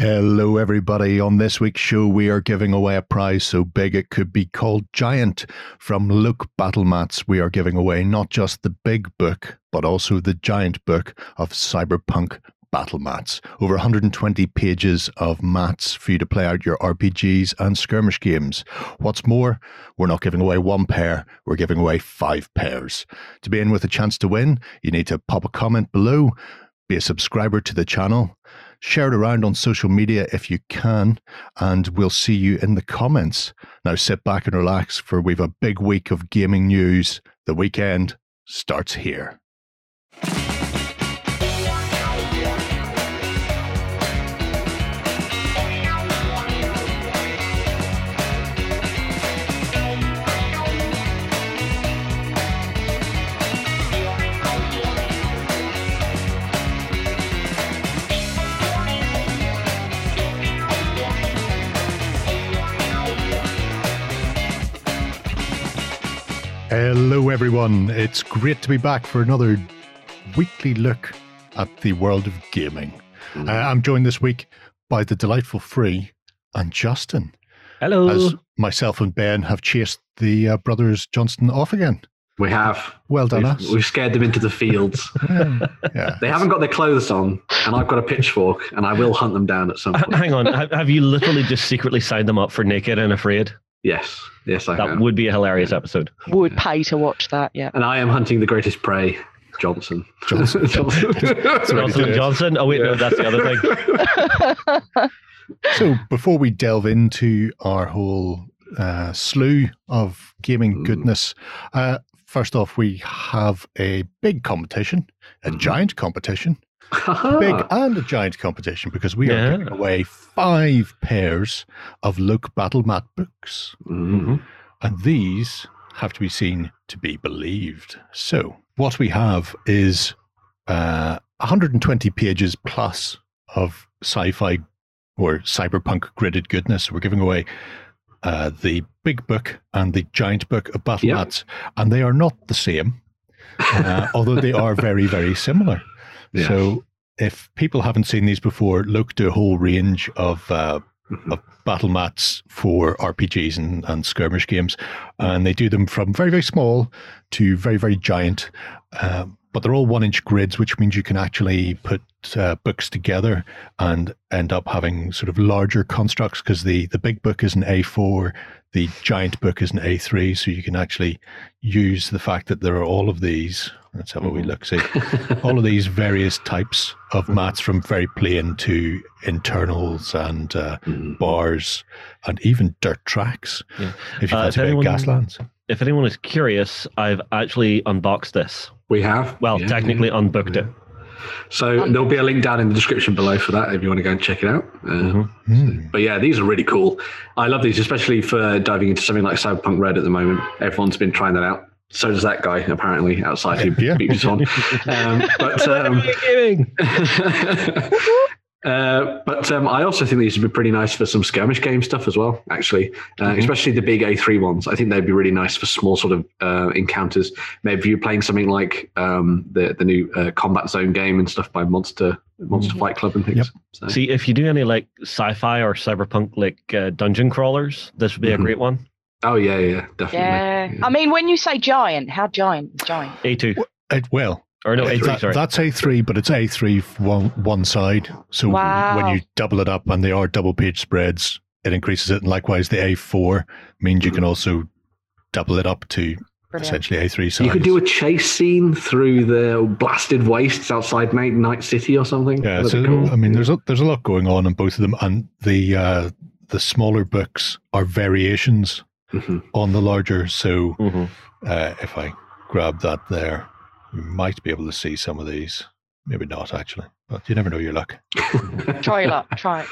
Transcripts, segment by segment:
Hello, everybody. On this week's show, we are giving away a prize so big it could be called Giant. From Loke Battle Mats, we are giving away not just the big book, but also the giant book of Cyberpunk Battle Mats. Over 120 pages of mats for you to play out your RPGs and skirmish games. What's more, we're not giving away one pair, we're giving away five pairs. To be in with a chance to win, you need to pop a comment below, be a subscriber to the channel Share it around on social media if you can, and we'll see you in the comments. Now sit back and relax, for we've a big week of gaming news. The weekend starts here. Hello, everyone. It's great to be back for another weekly look at the world of gaming. Uh, I'm joined this week by the delightful Free and Justin. Hello. As myself and Ben have chased the uh, brothers Johnston off again. We have. Well done, We've, us. we've scared them into the fields. yeah. they haven't got their clothes on, and I've got a pitchfork, and I will hunt them down at some point. Hang on. Have have you literally just secretly signed them up for Naked and Afraid? Yes, yes, I That have. would be a hilarious episode. Would pay to watch that, yeah. And I am hunting the greatest prey, Johnson. Johnson. Johnson. Johnson Johnson. Oh wait, no, that's the other thing. So, before we delve into our whole uh, slew of gaming Mm. goodness, uh, first off, we have a big competition, a Mhm. giant competition. Big and a giant competition because we are giving away five pairs of Loke Battle Mat books. Mhm. And these have to be seen to be believed. So, what we have is uh, 120 pages plus of sci fi or cyberpunk gridded goodness. We're giving away uh, the big book and the giant book of Battle Yep. Mats, and they are not the same, uh, although they are very, very similar. Yeah. So, if people haven't seen these before, look to a whole range of uh, Mhm. of battle mats for RPGs and, and skirmish games, and they do them from very very small to very very giant. Um, but they're all one inch grids, which means you can actually put uh, books together and end up having sort of larger constructs because the, the big book is an A4, the giant book is an A3. So you can actually use the fact that there are all of these. Let's have a wee look. See, all of these various types of mats from very plain to internals and uh, Mhm. bars and even dirt tracks. Yeah. If you Uh, fancy if a bit of anyone- Gaslands. If anyone is curious, I've actually unboxed this. We have. Well, Yeah, technically yeah. unbooked it. So there'll be a link down in the description below for that if you want to go and check it out. Uh, Mhm. Hmm. But yeah, these are really cool. I love these, especially for diving into something like Cyberpunk Red at the moment. Everyone's been trying that out. So does that guy, apparently, outside who Yeah. on. Um, but um. uh, but um, I also think these would be pretty nice for some skirmish game stuff as well, actually, uh, Mhm. especially the big A3 ones. I think they'd be really nice for small sort of uh, encounters. Maybe you're playing something like um, the the new uh, Combat Zone game and stuff by Monster Monster Mhm. Fight Club and things. Yep. So, See, if you do any like sci-fi or cyberpunk like uh, dungeon crawlers, this would be Mhm. a great one. oh yeah, yeah, definitely. Yeah. I mean, when you say giant, how giant is giant? A2 It, well, or no A3. that- sorry. that's A3, but it's A3 one, one side. So Wow. when you double it up and they are double page spreads, it increases it. And likewise, the A4 means you can also double it up to Brilliant. essentially A3 size. You could do a chase scene through the blasted wastes outside Night, Night City or something. Yeah, That'd so cool. I mean, there's a, there's a lot going on in both of them, and the uh, the smaller books are variations Mhm. on the larger. So Mhm. uh, if I grab that there, you might be able to see some of these. Maybe not actually, but you never know your luck. Try your luck. Try it.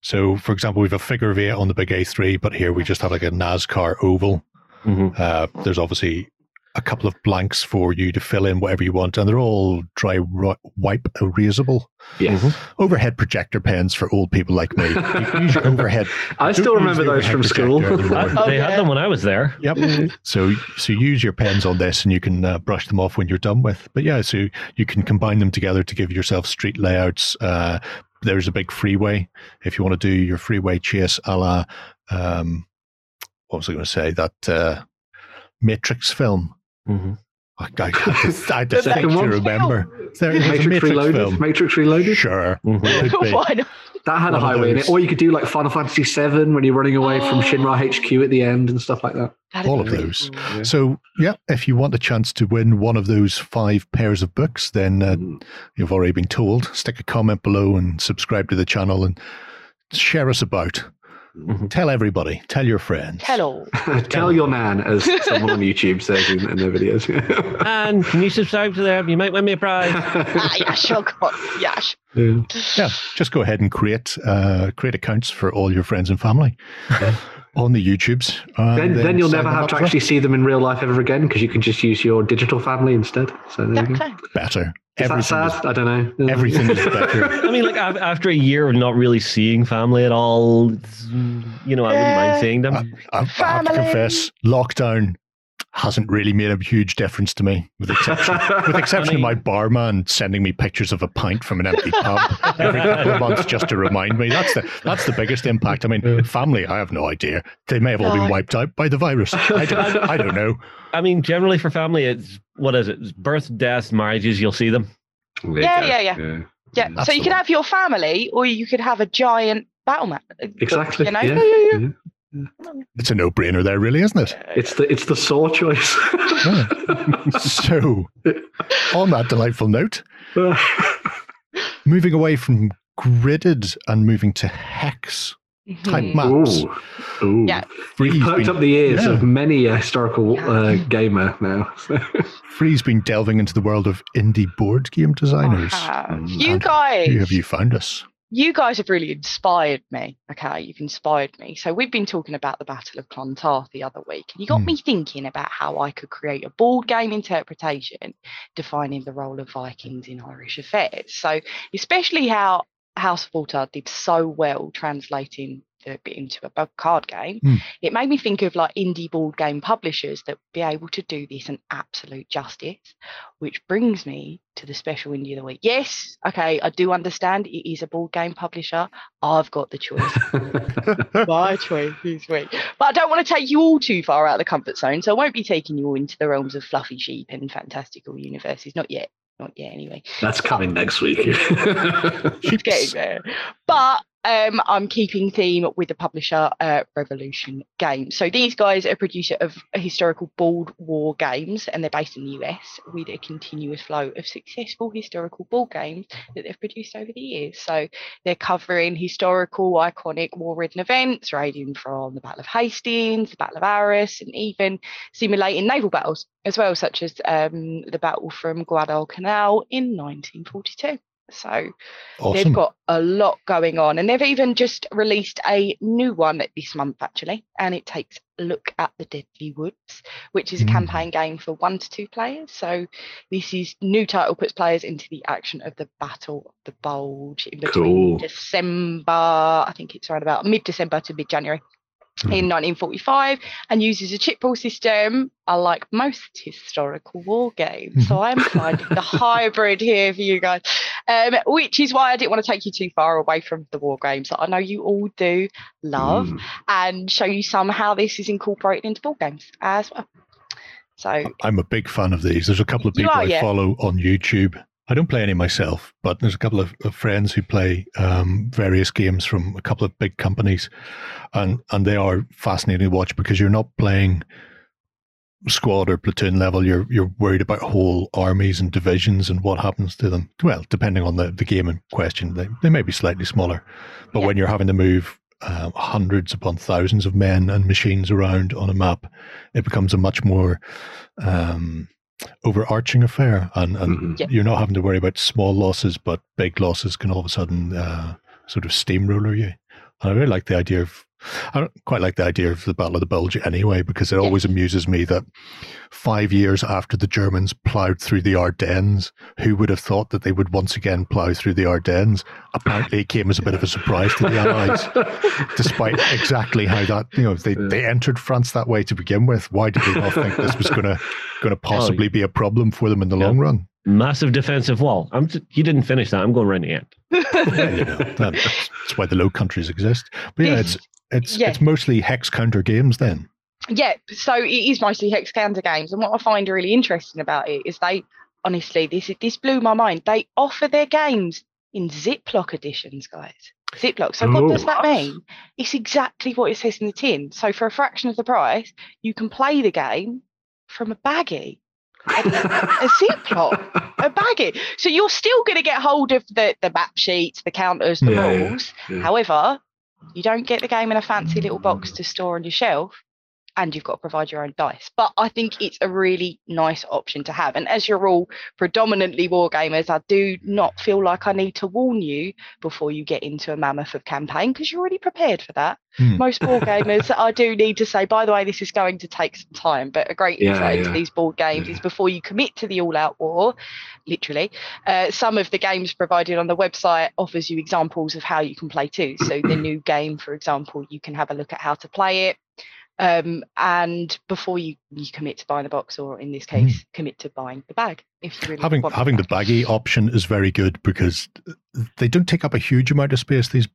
So, for example, we have a figure of eight on the big A3, but here we just have like a NASCAR oval. Mhm. Uh, there's obviously a couple of blanks for you to fill in whatever you want, and they're all dry ri- wipe erasable. yeah. Mhm. Overhead projector pens for old people like me. You can use your overhead. I still remember those from school. projector anymore. Uh, they yeah. had them when I was there. Yep. So so use your pens on this, and you can uh, brush them off when you're done with. But yeah, so you can combine them together to give yourself street layouts, uh, there's a big freeway. If you want to do your freeway chase, a la um, what was I going to say? That uh, Matrix film. Mhm. I, I, I, I The just second to one? remember. There Matrix, Matrix Reloaded. film. Matrix Reloaded. Sure. Mhm. Why not? That had a One of highway in it, or you could do like Final Fantasy VII when you're running away from Oh. Shinra HQ at the end and stuff like that. That'd All of really those. cool. Yeah. So, yeah, if you want a chance to win one of those five pairs of books, then uh, Mm. you've already been told. Stick a comment below and subscribe to the channel and share us about. Mhm. Tell everybody. Tell your friends. Tell all. Tell your nan, as someone on YouTube says in, in their videos. And can you subscribe to them? You might win me a prize. ah, yeah, sure, come on. Yeah, sure. Yeah. Yeah, just go ahead and create uh, create accounts for all your friends and family on the YouTubes. and Then, then you'll never have to actually see them in real life ever again because you can just use your digital family instead. So there you go. Okay. better. Is that sad? is, I don't know. everything is better. I mean, like after a year of not really seeing family at all, you know, I wouldn't Yeah. mind seeing them. I, I have to confess, lockdown hasn't really made a huge difference to me, with the exception, with the exception of my barman sending me pictures of a pint from an empty pub every couple of months just to remind me. That's the that's the biggest impact. I mean, family, I have no idea. They may have all been wiped out by the virus. I don't, I don't know. I mean, generally for family, it's what is it? It's birth, death, marriages. You'll see them. There you Yeah, yeah, yeah. Yeah, so you the could one. have your family, or you could have a giant battle map. Exactly. You know? yeah. Yeah, yeah, yeah. It's a no-brainer there, really, isn't it? It's the it's the saw choice. So, on that delightful note, moving away from gridded and moving to hex type Mhm. maps. Ooh. Ooh. Yeah. Free's You've perked been- up the ears yeah. of many a historical uh, gamer now. Free's been delving into the world of indie board game designers. I have. Mm. You guys, Who have you found us? You guys have really inspired me. Okay, you've inspired me. So we've been talking about the Battle of Clontarf the other week, and you got Hmm. me thinking about how I could create a board game interpretation defining the role of Vikings in Irish affairs. So especially how House of did so well translating bit into a card game, Hmm. it made me think of like indie board game publishers that would be able to do this an absolute justice. Which brings me to the special indie of the week. Yes, okay, I do understand it is a board game publisher. I've got the choice. My choice this week. But I don't want to take you all too far out of the comfort zone, so I won't be taking you all into the realms of fluffy sheep and fantastical universes. Not yet. Not yet, anyway. That's coming next week. It's getting there. But um, I'm keeping theme with the publisher uh, Revolution Games. So these guys are a producer of historical board war games, and they're based in the US with a continuous flow of successful historical board games that they've produced over the years. So they're covering historical, iconic war-ridden events, ranging from the Battle of Hastings, the Battle of Arras, and even simulating naval battles as well, such as um, the battle from Guadalcanal in 1942. So Awesome. They've got a lot going on, and they've even just released a new one this month, actually. And it takes a look at the Deadly Woods, which is a Mm. campaign game for one to two players. So this is new title puts players into the action of the Battle of the Bulge in between Cool. December, I think it's around about mid December to mid January. In 1945, and uses a chip pull system, unlike most historical war games. So I'm finding the hybrid here for you guys um, which is why I didn't want to take you too far away from the war games that I know you all do love, Mm. and show you some how this is incorporated into board games as well. So I'm a big fan of these. There's a couple of people are, I yeah. follow on YouTube. I don't play any myself, but there's a couple of, of friends who play um, various games from a couple of big companies, and and they are fascinating to watch because you're not playing squad or platoon level. You're you're worried about whole armies and divisions and what happens to them. Well, depending on the, the game in question, they they may be slightly smaller, but Yeah. when you're having to move uh, hundreds upon thousands of men and machines around on a map, it becomes a much more um, overarching affair, and, and Mhm. Yeah. you're not having to worry about small losses, but big losses can all of a sudden uh, sort of steamroller you. And I really like the idea of. I don't quite like the idea of the Battle of the Bulge anyway, because it Yeah. always amuses me that five years after the Germans ploughed through the Ardennes, who would have thought that they would once again plough through the Ardennes? Apparently, it came as a bit of a surprise to the Allies despite exactly how that you know they, Yeah. they entered France that way to begin with. Why did they not think this was going to going to oh, possibly be a problem for them in the Yeah. long run? Massive defensive wall. I'm. You didn't finish that. I'm going right to the end. Yeah, you know, that- that's, that's why the Low Countries exist. But yeah, it's it's Yeah. it's mostly hex counter games then. Yeah, so it is mostly hex counter games, and what I find really interesting about it is they, honestly, this this blew my mind. They offer their games in Ziploc editions, guys. Ziploc. So what does that mean? It's exactly what it says in the tin. So for a fraction of the price, you can play the game from a baggie, a Ziploc, a baggie. So you're still going to get hold of the the map sheets, the counters, the Yeah, yeah, rules. yeah. However, you don't get the game in a fancy little box to store on your shelf, and you've got to provide your own dice. But I think it's a really nice option to have. And as you're all predominantly wargamers, I do not feel like I need to warn you before you get into a mammoth of campaign because you're already prepared for that. Hmm. Most wargamers, I do need to say, by the way, this is going to take some time. But a great Yeah, insight into yeah. these board games Yeah. is before you commit to the all-out war, literally. Uh, some of the games provided on the website offers you examples of how you can play too. So the new game, for example, you can have a look at how to play it. Um, and before you, you commit to buying the box, or in this case, commit to buying the bag, if you really having want having the bag. baggy option is very good because they don't take up a huge amount of space. These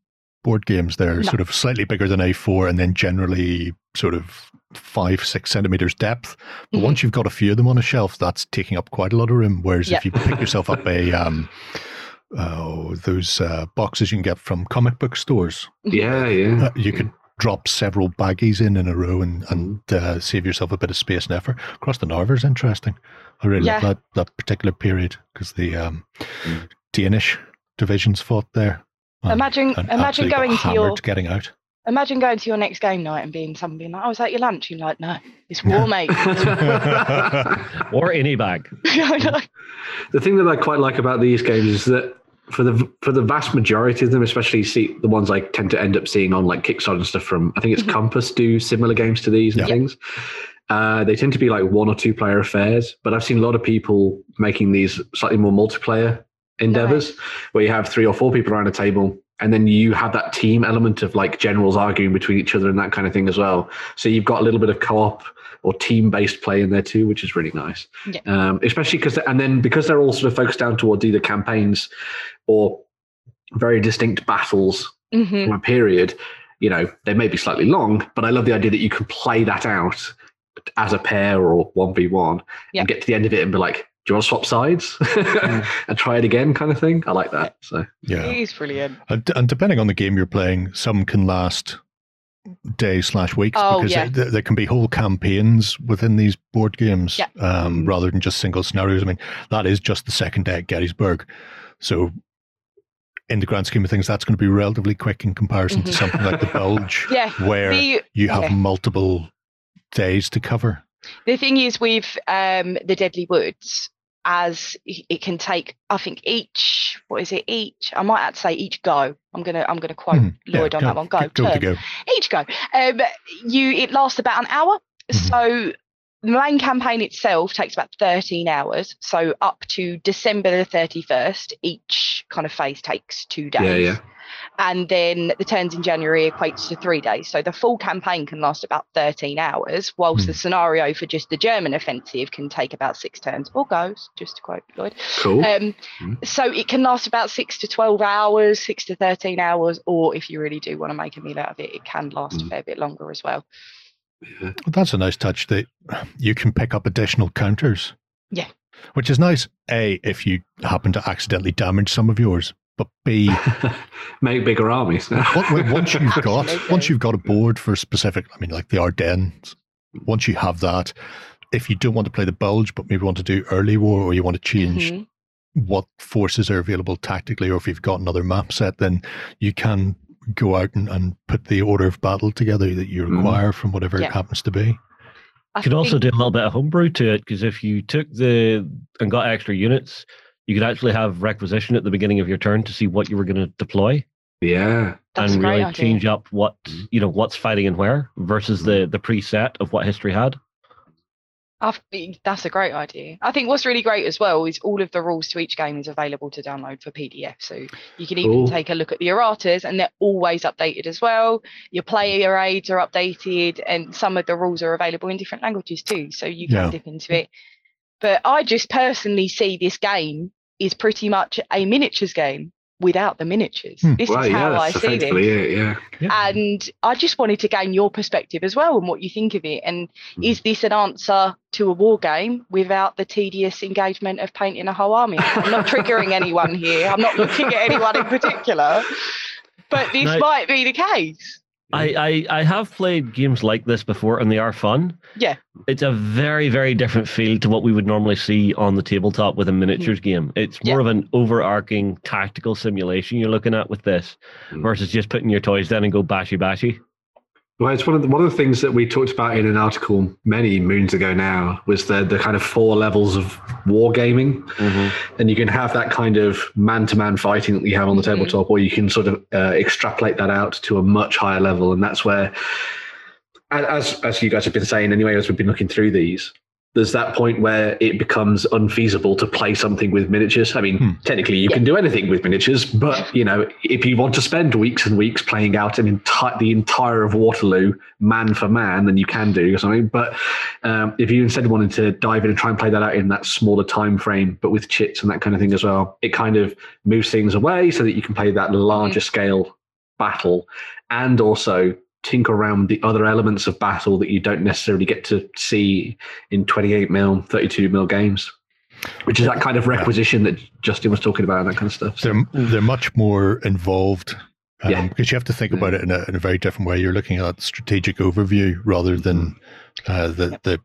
board games they're No. sort of slightly bigger than A4 and then generally sort of five six centimeters depth. But Mhm. once you've got a few of them on a shelf, that's taking up quite a lot of room. Whereas Yeah. if you pick yourself up a um, oh those uh, boxes you can get from comic book stores, yeah, yeah. uh, you could drop several baggies in in a row and, and uh, save yourself a bit of space and effort. Across the Narva is interesting. I really Yeah. love that, that particular period because the um, Mm. Danish divisions fought there. and- Imagine, and imagine going to your, getting out. imagine going to your next game night and being someone being like, "I was at your lunch." You're like, "No, it's war, mate." Or any bag. The thing that I quite like about these games is that for the for the vast majority of them, especially see the ones I tend to end up seeing on like Kickstarter and stuff from I think it's Mhm. Compass do similar games to these and Yeah. things. Uh, they tend to be like one or two player affairs, but I've seen a lot of people making these slightly more multiplayer endeavors where you have three or four people around a table and then you have that team element of like generals arguing between each other and that kind of thing as well. So you've got a little bit of co-op or team-based play in there too, which is really nice. Yeah. Um, especially because and then because they're all sort of focused down towards either campaigns or very distinct battles Mhm. from a period. You know, they may be slightly long, but I love the idea that you can play that out as a pair or one v one Yeah. and get to the end of it and be like, "Do you want to swap sides and try it again?" Kind of thing. I like that. So Yeah. It is brilliant. And, and depending on the game you're playing, some can last days slash weeks Oh, because yeah. there, there can be whole campaigns within these board games Yeah. um, Mm. rather than just single scenarios. I mean, that is just the second day at Gettysburg. So, in the grand scheme of things, that's going to be relatively quick in comparison to Mhm. something like the Bulge, Yeah. where The, you have yeah. multiple days to cover. the thing is with um, the Deadly Woods, as it can take, I think each what is it? Each I might have to say each go. I'm gonna I'm gonna quote. Yeah, Lloyd on that one. Go, Go go. each go. Um, you it lasts about an hour. Mhm. So the main campaign itself takes about 13 hours. So up to December the 31st, each kind of phase takes two days. Yeah, yeah. And then the turns in January equates to three days. So the full campaign can last about 13 hours, whilst Hmm. the scenario for just the German offensive can take about six turns or goes, just to quote Lloyd. cool. Um, Mm. So it can last about six to 12 hours, six to 13 hours, or if you really do want to make a meal out of it, it can last a Mm. fair bit longer as well. Yeah. Well, that's a nice touch that you can pick up additional counters. Yeah. Which is nice, A, if you happen to accidentally damage some of yours, but B, Make bigger armies. What- once you've got Absolutely. once you've got a board for specific, I mean, like the Ardennes, once you have that, if you don't want to play the bulge, but maybe want to do early war, or you want to change Mhm. what forces are available tactically, or if you've got another map set, then you can go out and, and put the order of battle together that you Mhm. require from whatever Yeah. it happens to be. I You could also do a little bit of homebrew to it because if you took the and got extra units, you could actually have requisition at the beginning of your turn to see what you were going to deploy yeah. that's and really idea. change up what Mhm. you know what's fighting and where versus the the preset of what history had. I think that's a great idea. I think what's really great as well is all of the rules to each game is available to download for PDF. So you can even Cool. take a look at the erratas and they're always updated as well. Your player aids are updated and some of the rules are available in different languages too. So you can Yeah. dip into it. But I just personally see this game is pretty much a miniatures game. Without the miniatures. Hmm. This Well, is how yeah, I see this. it. Yeah. And I just wanted to gain your perspective as well and what you think of it. And Mm. is this an answer to a war game without the tedious engagement of painting a whole army? I'm not triggering anyone here. I'm not looking at anyone in particular. But this No. might be the case. I, I I have played games like this before, and they are fun. Yeah. it's a very very different feel to what we would normally see on the tabletop with a miniatures game. It's more of an overarching tactical simulation you're looking at with this, Mm. versus just putting your toys down and go bashy bashy. Well, it's one of the, one of the things that we talked about in an article many moons ago. Now was the the kind of four levels of wargaming, and you can have that kind of man to man fighting that you have on the Mhm. tabletop, or you can sort of uh, extrapolate that out to a much higher level, and that's where, as as you guys have been saying anyway, as we've been looking through these. There's that point where it becomes unfeasible to play something with miniatures. I mean, Hmm. technically, you Yeah. can do anything with miniatures, but you know, if you want to spend weeks and weeks playing out an entire the entire of Waterloo man for man, then you can do something. But um, if you instead wanted to dive in and try and play that out in that smaller time frame, but with chits and that kind of thing as well, it kind of moves things away so that you can play that larger scale battle and also tinker around with the other elements of battle that you don't necessarily get to see in 28 mil 32 mil games which is that kind of requisition that justin was talking about and that kind of stuff So- They're they're much more involved. Um, Yeah. because you have to think about it in a, in a very different way. You're looking at strategic overview rather than uh, the, the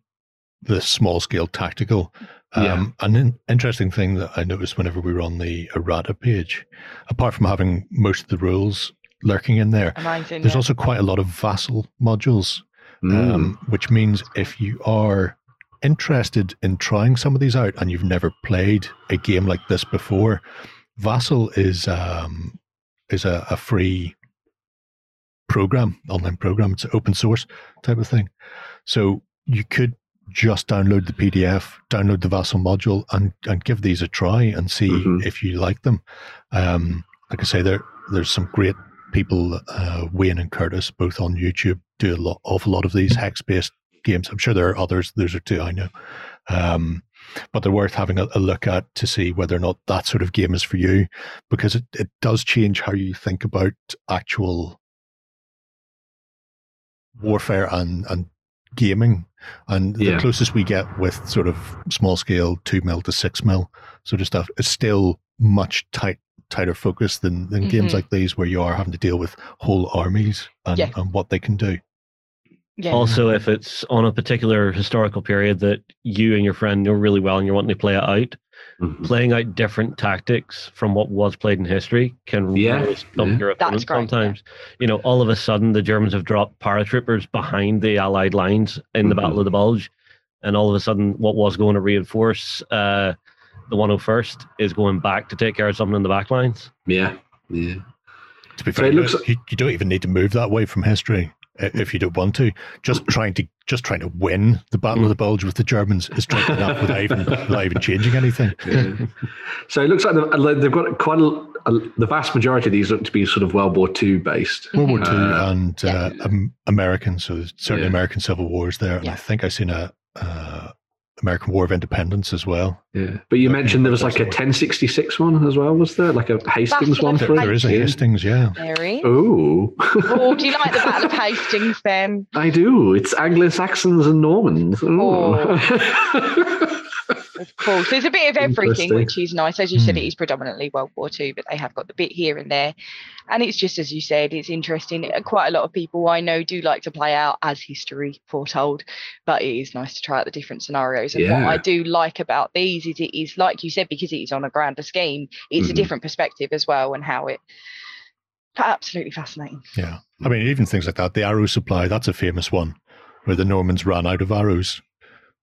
the small scale tactical. Um, Yeah. An in- interesting thing that I noticed whenever we were on the errata page, apart from having most of the rules lurking in there, Amazing. there's yeah. also quite a lot of vassal modules Mm. um, which means if you are interested in trying some of these out and you've never played a game like this before, Vassal is um, is a, a free program, online program. It's an open source type of thing. So you could just download the PDF, download the Vassal module, and and give these a try and see Mhm. if you like them. Um, like I say, there there's some great people, uh, Wayne and Curtis, both on YouTube, do a lot, awful lot of these hex based games. I'm sure there are others. Those are two I know. Um, but they're worth having a, a look at to see whether or not that sort of game is for you, because it, it does change how you think about actual warfare and, and gaming. And the Yeah. closest we get with sort of small scale two mil to six mil sort of stuff is still much tight tighter focus than, than games Mhm. like these where you are having to deal with whole armies and, Yeah. and what they can do. yeah. Also, if it's on a particular historical period that you and your friend know really well and you're wanting to play it out, Mhm. playing out different tactics from what was played in history can Yeah, really stump yeah. your That's opponent great, yeah. sometimes. You know, all of a sudden the Germans have dropped paratroopers behind the Allied lines in the Mhm. Battle of the Bulge, and all of a sudden what was going to reinforce uh, the 101st is going back to take care of something in the back lines. yeah yeah To be So fair, it you looks don't- you, you don't even need to move that way from history if you don't want to. Just trying to just trying to win the Battle of the Bulge with the Germans is tricky enough without even without even changing anything. Yeah. so it looks like they've, they've got quite a, a, the vast majority of these look to be sort of World War II based. World War Two Uh, and uh, yeah. um, American, so certainly Yeah. American Civil Wars there, and I think I've seen a uh, American War of Independence as well. Yeah, but you Okay, mentioned there was like a 1066 one as well, was there? Like a Hastings Battle one of for there is a Hastings, yeah. Very. Oh, Oh, do you like the Battle of Hastings then? I do. It's Anglo Saxons and Normans. Oh. Of course. There's a bit of everything, which is nice. As you said, Hmm. it is predominantly World War Two, but they have got the bit here and there. And it's just as you said, it's interesting. Uh, Quite a lot of people I know do like to play out as history foretold, but it is nice to try out the different scenarios. And what I do like about these is it is, like you said, because it is on a grander scheme, it's a Mhm. different perspective as well and how it absolutely fascinating. Yeah. I mean, even things like that. The arrow supply, that's a famous one where the Normans ran out of arrows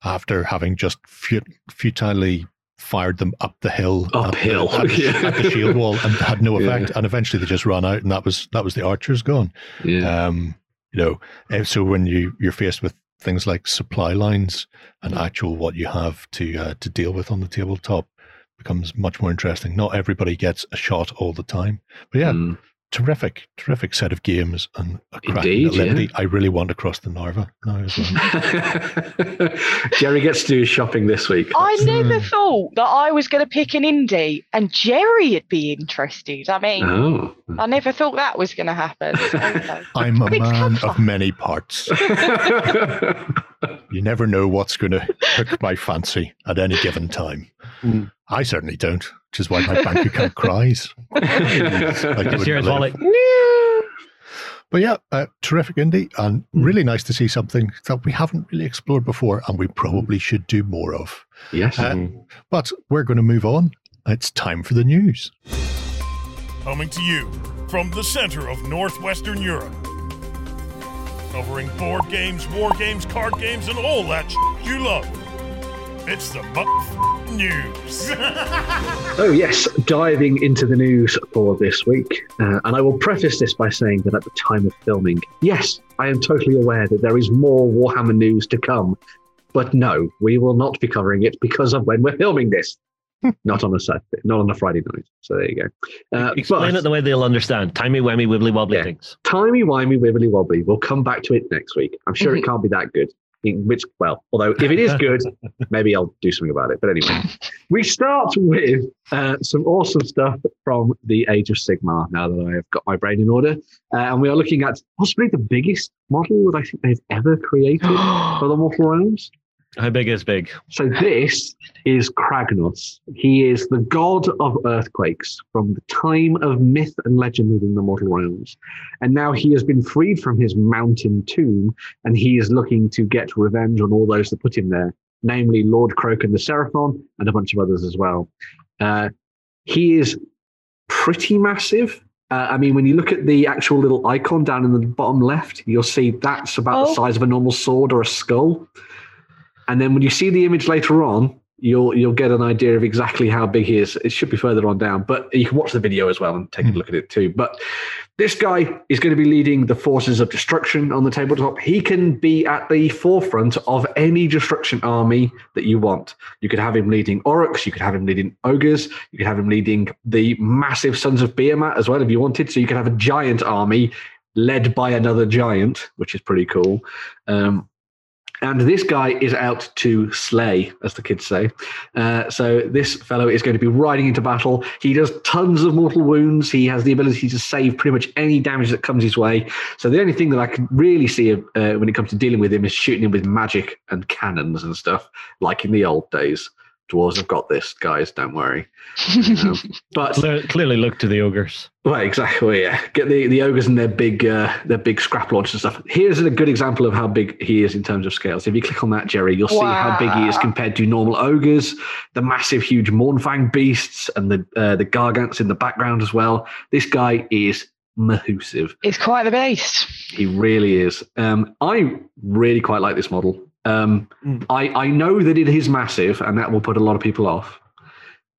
after having just fut- futilely fired them up the hill, at the- Uphill, at, the, yeah. at the shield wall, and had no Yeah. effect. And eventually they just ran out, and that was that was the archers gone. yeah. Um, you know, and so when you you're faced with things like supply lines and actual what you have to uh, to deal with on the tabletop becomes much more interesting. Not everybody gets a shot all the time, but yeah, Mm. Terrific, terrific set of games and a cracking Indeed, yeah. I really want to cross the Narva now as well. Jerry gets to do his shopping this week. I never Hmm. thought that I was going to pick an indie and Jerry'd be interested. I mean, Oh. I never thought that was going to happen. Okay. I'm a Big man cover. of many parts. You never know what's going to hook my fancy at any given time. Mm. I certainly don't, which is why my bank account cries. Like you Just hear his believe. wallet. But yeah, uh, terrific indie and Hmm. really nice to see something that we haven't really explored before and we probably should do more of. yes. Uh, But we're going to move on. It's time for the news. Coming to you from the center of Northwestern Europe. Covering board games, war games, card games, and all that sh- you love. It's the Muck News. Oh, yes, diving into the news for this week. Uh, and I will preface this by saying that at the time of filming, yes, I am totally aware that there is more Warhammer news to come. But no, we will not be covering it because of when we're filming this. not on a Saturday, not on a Friday night. So there you go. Uh, Explain but it the way they'll understand. Timey wimey wibbly wobbly Yeah. things. timey wimey wibbly wobbly. We'll come back to it next week. I'm sure it can't be that good. In which, well, although if it is good, maybe I'll do something about it. But anyway, we start with uh, some awesome stuff from the Age of Sigmar Now that I have got my brain in order, uh, and we are looking at possibly the biggest model that I think they've ever created for the Mortal Realms. How big is big? So this is Kragnos. He is the god of earthquakes from the time of myth and legend within the Mortal Realms. And now he has been freed from his mountain tomb, and he is looking to get revenge on all those that put him there, namely Lord Kroak and the Seraphon, and a bunch of others as well. Uh, he is pretty massive. Uh, I mean, when you look at the actual little icon down in the bottom left, you'll see that's about the Oh. size of a normal sword or a skull. And then when you see the image later on, you'll you'll get an idea of exactly how big he is. It should be further on down, but you can watch the video as well and take a look at it too. But this guy is going to be leading the forces of destruction on the tabletop. He can be at the forefront of any destruction army that you want. You could have him leading Orruks, you could have him leading Ogres, you could have him leading the massive Sons of Behemat as well if you wanted. So you could have a giant army led by another giant, which is pretty cool. Um, and this guy is out to slay, as the kids say. Uh, so this fellow is going to be riding into battle. He does tons of mortal wounds. He has the ability to save pretty much any damage that comes his way. So the only thing that I can really see uh, when it comes to dealing with him is shooting him with magic and cannons and stuff, like in the old days. Dwarves have got this, guys. Don't worry. Um, but Cle- clearly look to the ogres. Right, exactly. Yeah, get the, the ogres and their big uh, their big scrap launch and stuff. Here's a good example of how big he is in terms of scale. So if you click on that, Jerry, you'll see how big he is compared to normal ogres, the massive, huge Mornfang beasts, and the uh, the gargants in the background as well. This guy is massive. it's quite the beast. He really is. Um, I really quite like this model. Um, Mm. I, I know that it is massive and that will put a lot of people off.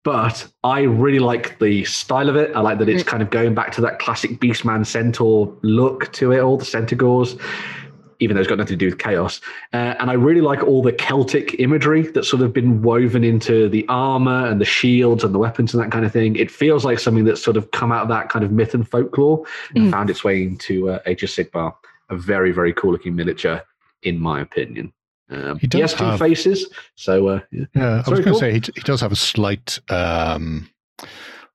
But I really like the style of it. I like that it's kind of going back to that classic Beastman Centaur look to it, all the Centaurs, even though it's got nothing to do with chaos. Uh, and I really like all the Celtic imagery that's sort of been woven into the armor and the shields and the weapons and that kind of thing. It feels like something that's sort of come out of that kind of myth and folklore and Mm. found its way into uh, Age of Sigmar. A very, very cool looking miniature, in my opinion. Um, He he, does has two have- faces, so uh, yeah. Yeah, I was going to cool. say he, he does have a slight, um,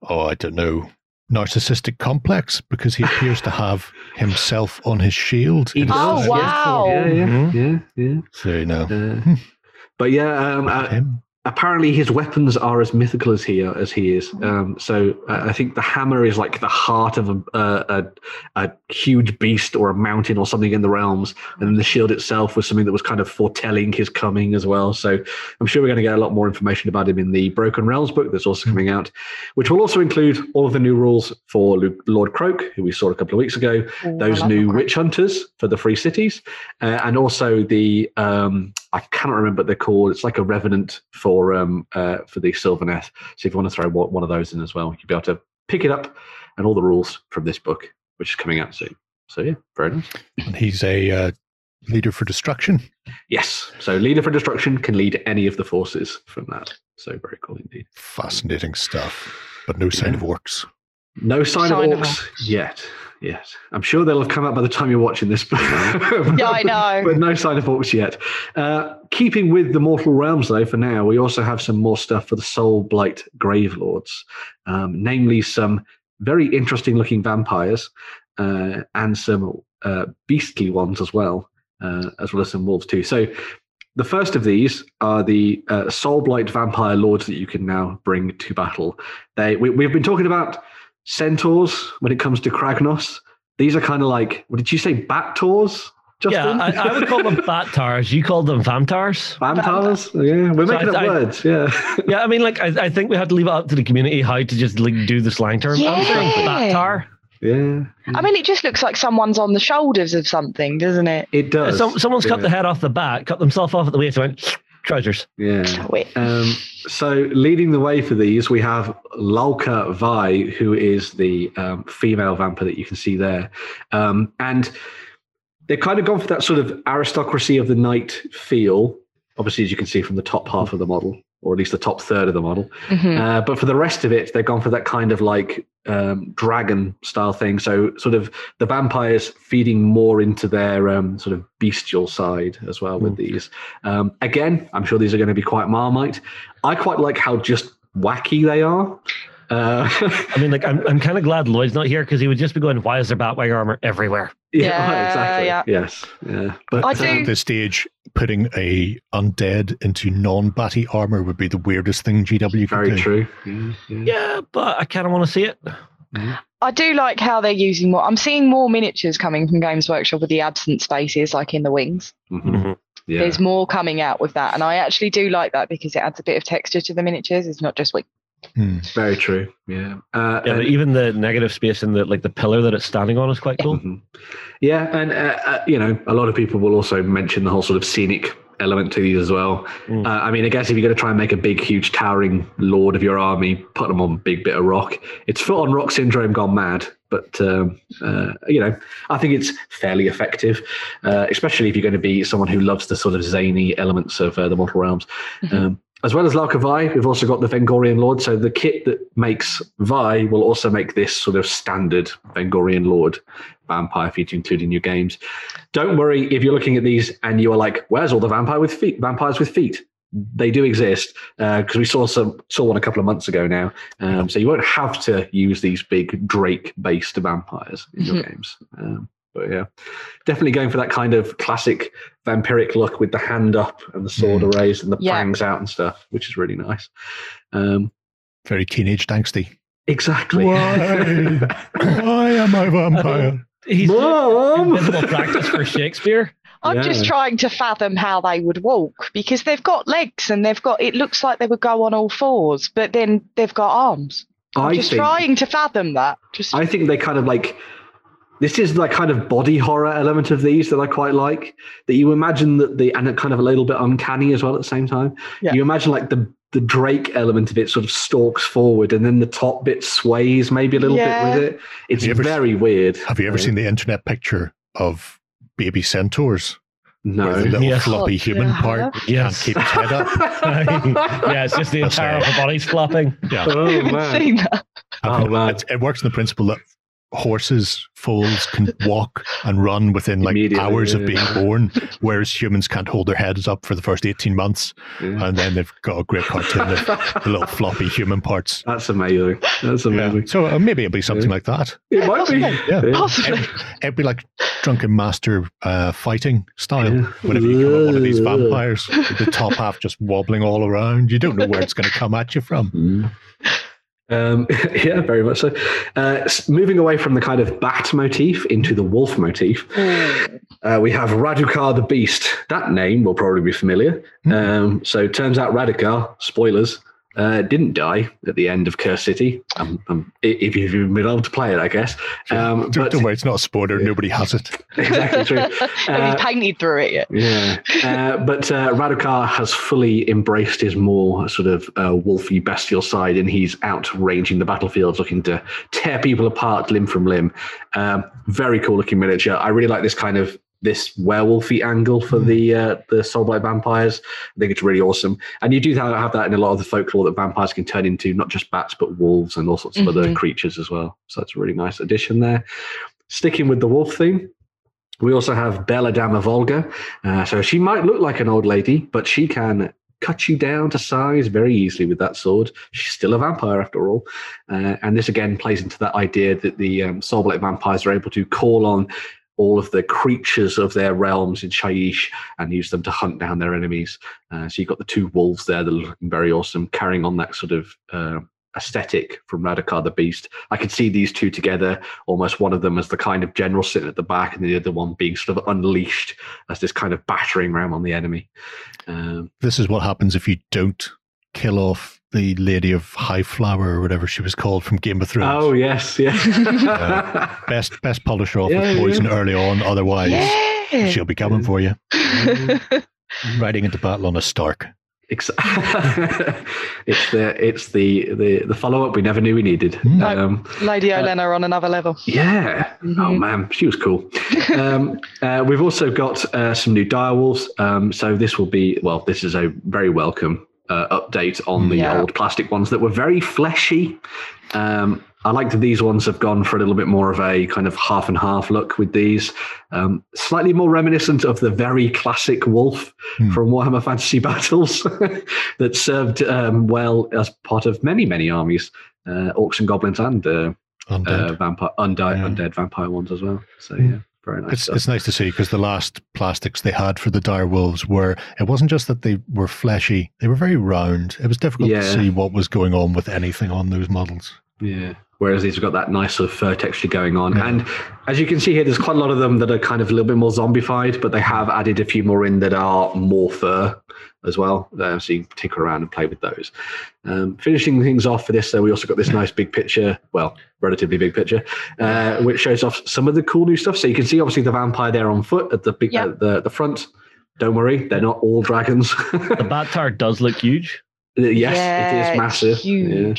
oh, I don't know, narcissistic complex because he appears to have himself on his shield. He in his Oh, wow. yeah, yeah, Mhm. yeah, yeah. So you know, Uh, but yeah, um, look uh, him. Apparently his weapons are as mythical as he as he is. Um, so uh, I think the hammer is like the heart of a, a, a, a huge beast or a mountain or something in the realms, and then the shield itself was something that was kind of foretelling his coming as well. So I'm sure we're going to get a lot more information about him in the Broken Realms book that's also coming out, which will also include all of the new rules for Lu- Lord Kroak, who we saw a couple of weeks ago, Ooh, those new witch hunters for the free cities, uh, and also the um, I cannot remember what they're called. It's like a revenant for um, uh, for the Sylvaneth. So if you want to throw one one of those in as well, you'll be able to pick it up and all the rules from this book, which is coming out soon. So yeah, very nice. And he's a uh, leader for destruction. Yes, so leader for destruction can lead any of the forces from that. So very cool indeed. Fascinating stuff, but no sign of orcs. No sign, Sign of of orcs yet. Yes, I'm sure they'll have come out by the time you're watching this. But Yeah, I know. but no sign of orcs yet. Uh, keeping with the mortal realms, though, for now, we also have some more stuff for the Soul Blight Grave Lords, um, namely some very interesting looking vampires uh, and some uh, beastly ones as well, uh, as well as some wolves too. So. The first of these are the uh, Soul Blight Vampire Lords that you can now bring to battle. They we, we've been talking about centaurs when it comes to Kragnos. These are kind of like, what did you say, bat tours? Justin? Yeah, I, I would call them bat tars. You call them vamptars. Vampires? Yeah, we're So making I- up I- words. Yeah. Yeah, I mean, like, I, I think we have to leave it up to the community how to just like do the slang term. I Yeah. bat tar. yeah. I mean, it just looks like someone's on the shoulders of something, doesn't it? It does. Some, someone's cut yeah. the head off the bat, cut themselves off at the waist, and went trousers. Yeah. Wait. Um, so leading the way for these, we have Lauka Vai, who is the um, female vampire that you can see there. Um, and they've kind of gone for that sort of aristocracy of the night feel, obviously, as you can see from the top half of the model, or at least the top third of the model. Mhm. Uh, but for the rest of it, they've gone for that kind of like um, dragon style thing. So sort of the vampires feeding more into their um, sort of bestial side as well with these. Um, again, I'm sure these are going to be quite marmite. I quite like how just wacky they are. Uh, I mean, like, I'm, I'm kind of glad Lloyd's not here because he would just be going, "Why is there Batwing armor everywhere?" Yeah, Yeah, exactly. yeah. Yes, yeah. But I uh, do- At this stage, putting a undead into non-batty armor would be the weirdest thing GW could very do. true. Yeah, yeah. Yeah, but I kind of want to see it. I do like how they're using more. I'm seeing more miniatures coming from Games Workshop with the absent spaces, like in the wings. Mhm. Yeah. There's more coming out with that, and I actually do like that because it adds a bit of texture to the miniatures. It's not just wing. Hmm. Very true. Yeah. Uh, Yeah, and- but even the negative space in the like the pillar that it's standing on is quite cool. Mhm. Yeah, and uh, uh, you know, a lot of people will also mention the whole sort of scenic element to these as well. Mm. Uh, I mean, I guess if you're going to try and make a big, huge, towering lord of your army, put them on a big bit of rock. It's foot on rock syndrome gone mad, but um, uh, you know, I think it's fairly effective, uh, especially if you're going to be someone who loves the sort of zany elements of uh, the Mortal Realms. Um, as well as Lauka Vai, we've also got the Vengorian Lord. So the kit that makes Vai will also make this sort of standard Vengorian Lord vampire feature, you to in your games. Don't worry if you're looking at these and you are like, "Where's all the vampire with feet? Vampires with feet." They do exist because we saw some saw one a couple of months ago now. Um, so you won't have to use these big Drake-based vampires in your games. Um, but yeah, definitely going for that kind of classic vampiric look with the hand up and the sword raised and the Yeah. fangs out and stuff, which is really nice. Um, Very teenage angsty. exactly. Why? Why am I a vampire? He's Mom! practice for Shakespeare. I'm just trying to fathom how they would walk because they've got legs and they've got. It looks like they would go on all fours, but then they've got arms. I'm I just think, trying to fathom that. Just I think they kind of like this is like kind of body horror element of these that I quite like. That you imagine that the and it kind of a little bit uncanny as well at the same time. Yeah. You imagine like the the Drake element of it sort of stalks forward and then the top bit sways maybe a little Yeah. bit with it. It's you ever very weird. Have you ever Yeah. seen the internet picture of baby centaurs? No. With the little Yes. floppy oh, human Yeah. part Yes. keep its head up. yeah, it's just the That's entire right. upper body's flopping. Yeah. oh, I haven't man. seen that. Oh, man. It, it works on the principle that horses, foals can walk and run within like Immediately, hours of yeah. being born, whereas humans can't hold their heads up for the first 18 months. Yeah. And then they've got a great cartoon of the little floppy human parts. That's amazing. That's amazing. Yeah. So uh, maybe it'll be something like that. It might be. Yeah. Possibly. It'd, it'd be like drunken master uh, fighting style. Yeah. Whenever you come at one of these vampires, with the top half just wobbling all around, you don't know where it's going to come at you from. Um, yeah, very much so. Uh, moving away from the kind of bat motif into the wolf motif, uh, we have Radukar the Beast. That name will probably be familiar. Um, so it turns out Radukar, spoilers, uh, didn't die at the end of Cursed City. Um, um, if you've been able to play it, I guess. Um, Don't, but don't worry, it's not a spoiler. Nobody has it. exactly true. Have Uh, you painted through it yet? Yeah, uh, but uh, Radukar has fully embraced his more sort of uh, wolfy, bestial side, and he's out ranging the battlefields, looking to tear people apart limb from limb. Um, very cool looking miniature. I really like this kind of this werewolfy angle for Mm. the uh, the soulblight vampires. I think it's really awesome, and you do have, that in a lot of the folklore that vampires can turn into not just bats but wolves and all sorts of other Mhm. creatures as well. So that's a really nice addition there. Sticking with the wolf theme, we also have Belladamma Volga. Uh, so she might look like an old lady, but she can cut you down to size very easily with that sword. She's still a vampire after all. Uh, and this again plays into that idea that the um, Soulblight vampires are able to call on all of the creatures of their realms in Shyish and use them to hunt down their enemies. Uh, so you've got the two wolves there that are looking very awesome, carrying on that sort of uh, aesthetic from Radukar the Beast. I could see these two together, almost one of them as the kind of general sitting at the back, and the other one being sort of unleashed as this kind of battering ram on the enemy. Um, This is what happens if you don't kill off the Lady of High Flower or whatever she was called from Game of Thrones. oh yes, yeah. Best best polish her off Yeah, with poison yeah. early on, otherwise yeah. she'll be coming for you. Riding into battle on a Stark. Ex- it's the it's the the, the follow up we never knew we needed. Mm. Um, Lady Olenna on another level. yeah. Oh Mhm. man, she was cool. um, uh, we've also got uh, some new direwolves. Um, so this will be well. This is a very welcome uh, update on the Yeah. old plastic ones that were very fleshy. Um, I like that these ones have gone for a little bit more of a kind of half and half look with these. Um, slightly more reminiscent of the very classic wolf Hmm. from Warhammer Fantasy Battles that served um, well as part of many, many armies, uh, orcs and goblins and uh, Undead. uh, vampire, undead, Yeah. undead vampire ones as well. So Hmm. yeah, very nice. It's, stuff. it's nice to see because the last plastics they had for the dire wolves were it wasn't just that they were fleshy they were very round it was difficult Yeah. to see what was going on with anything on those models Yeah. Whereas these have got that nice sort of fur texture going on. Yeah. And as you can see here, there's quite a lot of them that are kind of a little bit more zombified, but they have added a few more in that are more fur as well. Uh, so you can tinker around and play with those. Um, finishing things off for this, though, we also got this nice big picture, well, relatively big picture, uh, which shows off some of the cool new stuff. So you can see obviously the vampire there on foot at the big, Yeah. at the, the front. Don't worry, they're not all dragons. The bat tower does look huge. yes, Yeah, it is massive. Yeah.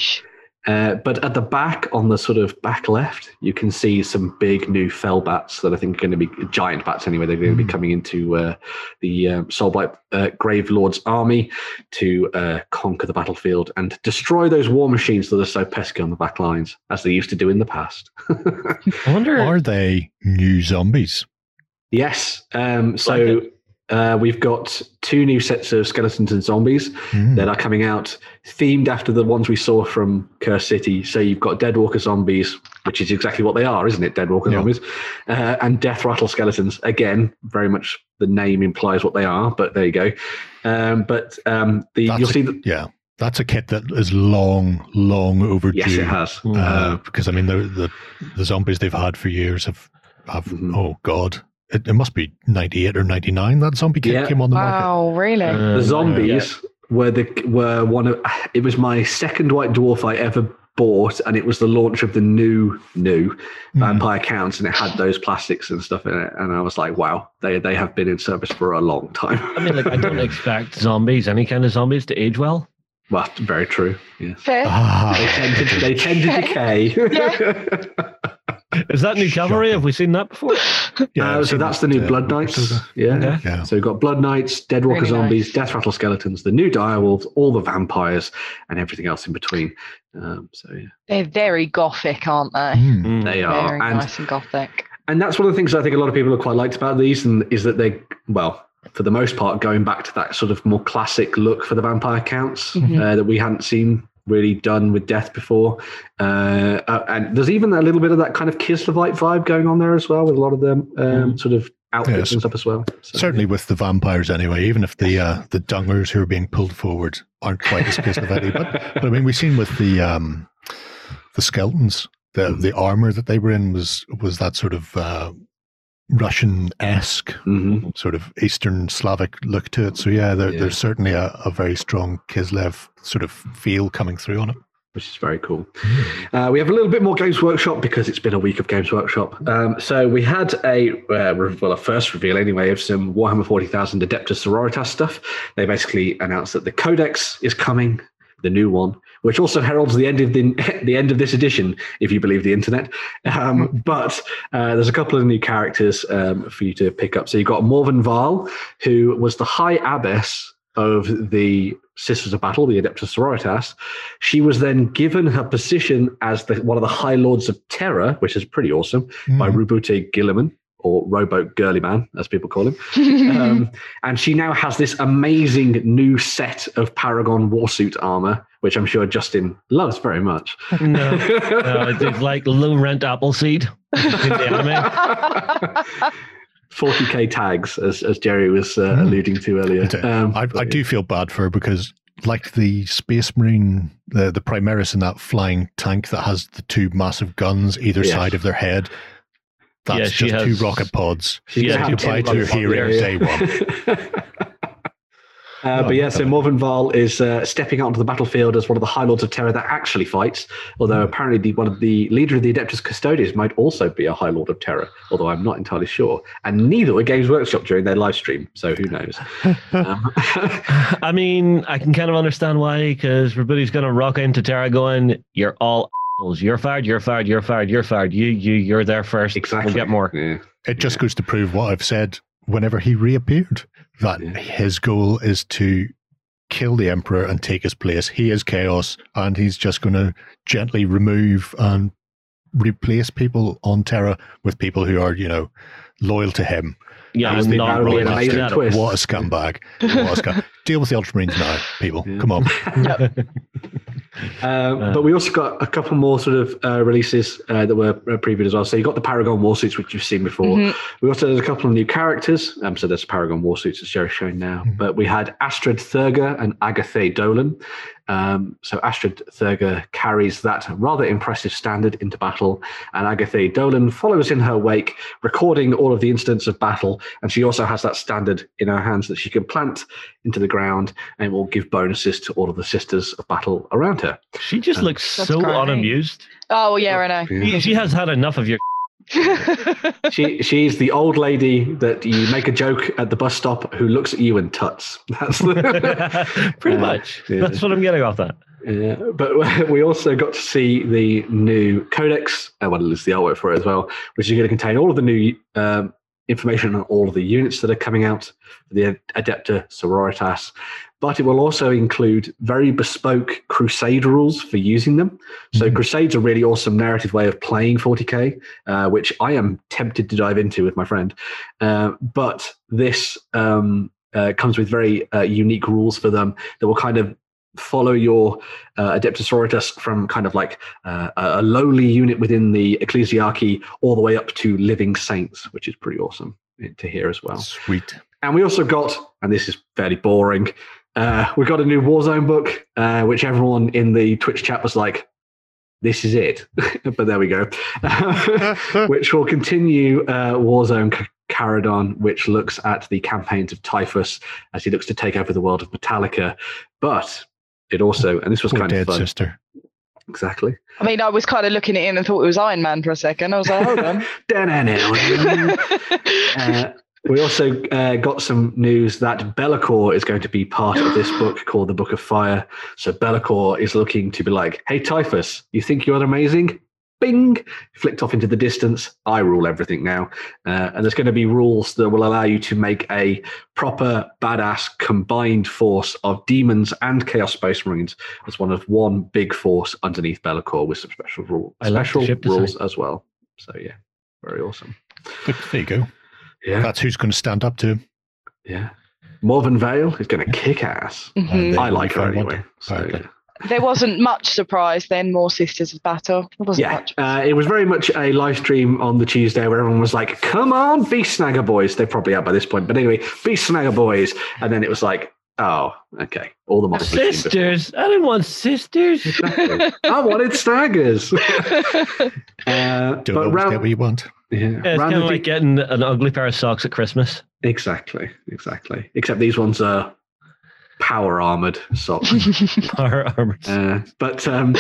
Huge. Uh, but at the back, on the sort of back left, you can see some big new fell bats that I think are going to be giant bats anyway. They're going to be Mm. coming into uh, the um, Soulblight uh, Grave Lord's army to uh, conquer the battlefield and destroy those war machines that are so pesky on the back lines, as they used to do in the past. I wonder. are they new zombies yes. Um, Like so uh, we've got two new sets of skeletons and zombies. Hmm. that are coming out themed after the ones we saw from Cursed City. So you've got Deadwalker zombies, which is exactly what they are, isn't it? Deadwalker Yeah. zombies, uh, and Death Rattle skeletons. Again, very much the name implies what they are, but there you go. Um, but um, the That's you'll a- see that. yeah that's a kit that is long long overdue Yes, it has. Mm. uh, because I mean the, the the zombies they've had for years have have Mhm. oh god it, it must be 98 or 99 that zombie kit Yeah. came on the market Wow, really? Uh, The zombies were the were one of. It was my second White Dwarf I ever bought, and it was the launch of the new new Hmm. Vampire Counts, and it had those plastics and stuff in it. And I was like, wow, they they have been in service for a long time. I mean, like, I don't expect zombies, any kind of zombies, to age well. well, very true. Yeah. Fair. They ah, tend to, they tend to decay. Is that new cavalry? Have we seen that before? yeah, Uh, so that's that, the new uh, Blood Knights. Yeah. Okay. yeah So we've got Blood Knights, Deadwalker Really Zombies, nice. Death Rattle Skeletons, the new Direwolves, all the vampires, and everything else in between. Um, so yeah, They're very gothic, aren't they? Hmm. Mm. they are. Very And nice and gothic. and that's one of the things I think a lot of people have quite liked about these, and is that they, well, for the most part, going back to that sort of more classic look for the vampire counts Mhm. uh, that we hadn't seen really done with death before. Uh, uh, and there's even a little bit of that kind of Kislevite vibe going on there as well, with a lot of them um, sort of outfits Yes. and stuff as well. So, Certainly with the vampires anyway, even if the uh, the dungers who are being pulled forward aren't quite as Kislevetti. but, but I mean, we've seen with the um, the skeletons, the Mm-hmm. the armor that they were in was was that sort of uh, Russian esque, Mhm. sort of Eastern Slavic look to it. So yeah, there, Yeah. there's certainly a, a very strong Kislev sort of feel coming through on it. which is very cool. Uh, we have a little bit more Games Workshop because it's been a week of Games Workshop. Um, so we had a uh, well, a first reveal anyway of some Warhammer Forty Thousand Adeptus Sororitas stuff. They basically announced that the Codex is coming, the new one, which also heralds the end of the, the end of this edition, if you believe the internet. Um, but uh, there's a couple of new characters um, for you to pick up. So you've got Morvenn Vahl, who was the High Abbess of the Sisters of Battle, the Adeptus Sororitas. She was then given her position as the, one of the High Lords of Terra, which is pretty awesome, by Mhm. Roboute Guilliman, or Rowboat Girly Man, as people call him. Um, and she now has this amazing new set of Paragon Warsuit armor, which I'm sure Justin loves very much. No, no, it's it's like low rent Appleseed in the anime. 40k tags, as, as Jerry was uh, Hmm. alluding to earlier. I do- Um, I, I do feel bad for her because, like the Space Marine, the, the Primaris in that flying tank that has the two massive guns either Yes. side of their head, that's Yeah, she just has- two rocket pods. She's Yeah, gonna have goodbye 10 to your rockets on the hero, area. day Uh, Oh, but yeah, so God. Morvenn Vahl is uh, stepping out onto the battlefield as one of the High Lords of Terra that actually fights. Although Hmm. apparently the, one of the leader of the Adeptus Custodes might also be a High Lord of Terra, although I'm not entirely sure. And neither were Games Workshop during their live stream, so who knows? um, I mean, I can kind of understand why, because everybody's going to rock into Terra going, "You're all assholes. You're fired. You're fired. You're fired. You're fired. You, you, you're there first. exactly. We'll get more." Yeah. It just goes to prove what I've said whenever he reappeared that Yeah. his goal is to kill the Emperor and take his place. He is chaos, and he's just going to gently remove and replace people on Terra with people who are, you know, loyal to him. Yeah, That was I'm the- not that would be really an amazing twist. What a scumbag. What a scum. Deal with the Ultramarines now, people. Yeah. Come on. Um, Uh. but we also got a couple more sort of uh, releases uh, that were uh, previewed as well. So you got the Paragon Warsuits, which you've seen before. Mhm. We also had a couple of new characters. Um, so there's Paragon Warsuits, as Jerry's showing now. Mhm. But we had Aestred Thurga and Agathae Dolan. Um, so Aestred Thurga carries that rather impressive standard into battle, and Agathae Dolan follows in her wake, recording all of the incidents of battle. And she also has that standard in her hands that she can plant into the ground and will give bonuses to all of the sisters of battle around her. She just looks so great. unamused. oh yeah, I know. She, she has had enough of your. She she's the old lady that you make a joke at the bus stop who looks at you and tuts. That's the, Pretty Uh, much. yeah. That's what I'm getting off that. Yeah, but we also got to see the new codex, uh, well, it's the artwork for it as well, which is going to contain all of the new um, information on all of the units that are coming out for the Adepta Sororitas. But it will also include very bespoke crusade rules for using them. So, Mhm. Crusade's a really awesome narrative way of playing 40k, uh, which I am tempted to dive into with my friend. Uh, but this um, uh, comes with very uh, unique rules for them that will kind of follow your uh, Adeptus Sororitas from kind of like uh, a lowly unit within the ecclesiarchy all the way up to living saints, which is pretty awesome to hear as well. Sweet. And we also got, and this is fairly boring, uh, we got a new Warzone book, uh, which everyone in the Twitch chat was like, this is it. but there we go. which will continue uh, Warzone C- Charadon, which looks at the campaigns of Typhus as he looks to take over the world of Metalica. But it also, and this was Poor kind of dead fun. sister. Exactly. I mean, I was kind of looking at him and thought it was Iron Man for a second. I was like, hold on. uh, we also uh, got some news that Be'lakor is going to be part of this book called the Book of Fire. So Be'lakor is looking to be like, "Hey Typhus, you think you're amazing?" Bing, flicked off into the distance. I rule everything now, uh, and there's going to be rules that will allow you to make a proper badass combined force of demons and Chaos Space Marines as one of one big force underneath Be'lakor with some special rules, I like the special ship design. rules as well. So yeah, very awesome. There you go. Yeah. That's who's going to stand up to him. Yeah. Morvenn Vahl is going to kick ass. Mhm. I like her anyway. So, There wasn't much surprise then. More Sisters of Battle. There wasn't Yeah, much. uh, it was very much a live stream on the Tuesday where everyone was like, "Come on, be Snagga Boyz." They probably are by this point, but anyway, be Snagga Boyz. And then it was like, "Oh, okay, all the models." we've seen before. Sisters. I didn't want sisters. Exactly. I wanted Snaggers. uh, Don't but always round, get what you want. Yeah, Yeah, it's kind of like getting an ugly pair of socks at Christmas. exactly, exactly. Except these ones are power armored socks. Our armors. Uh, but um,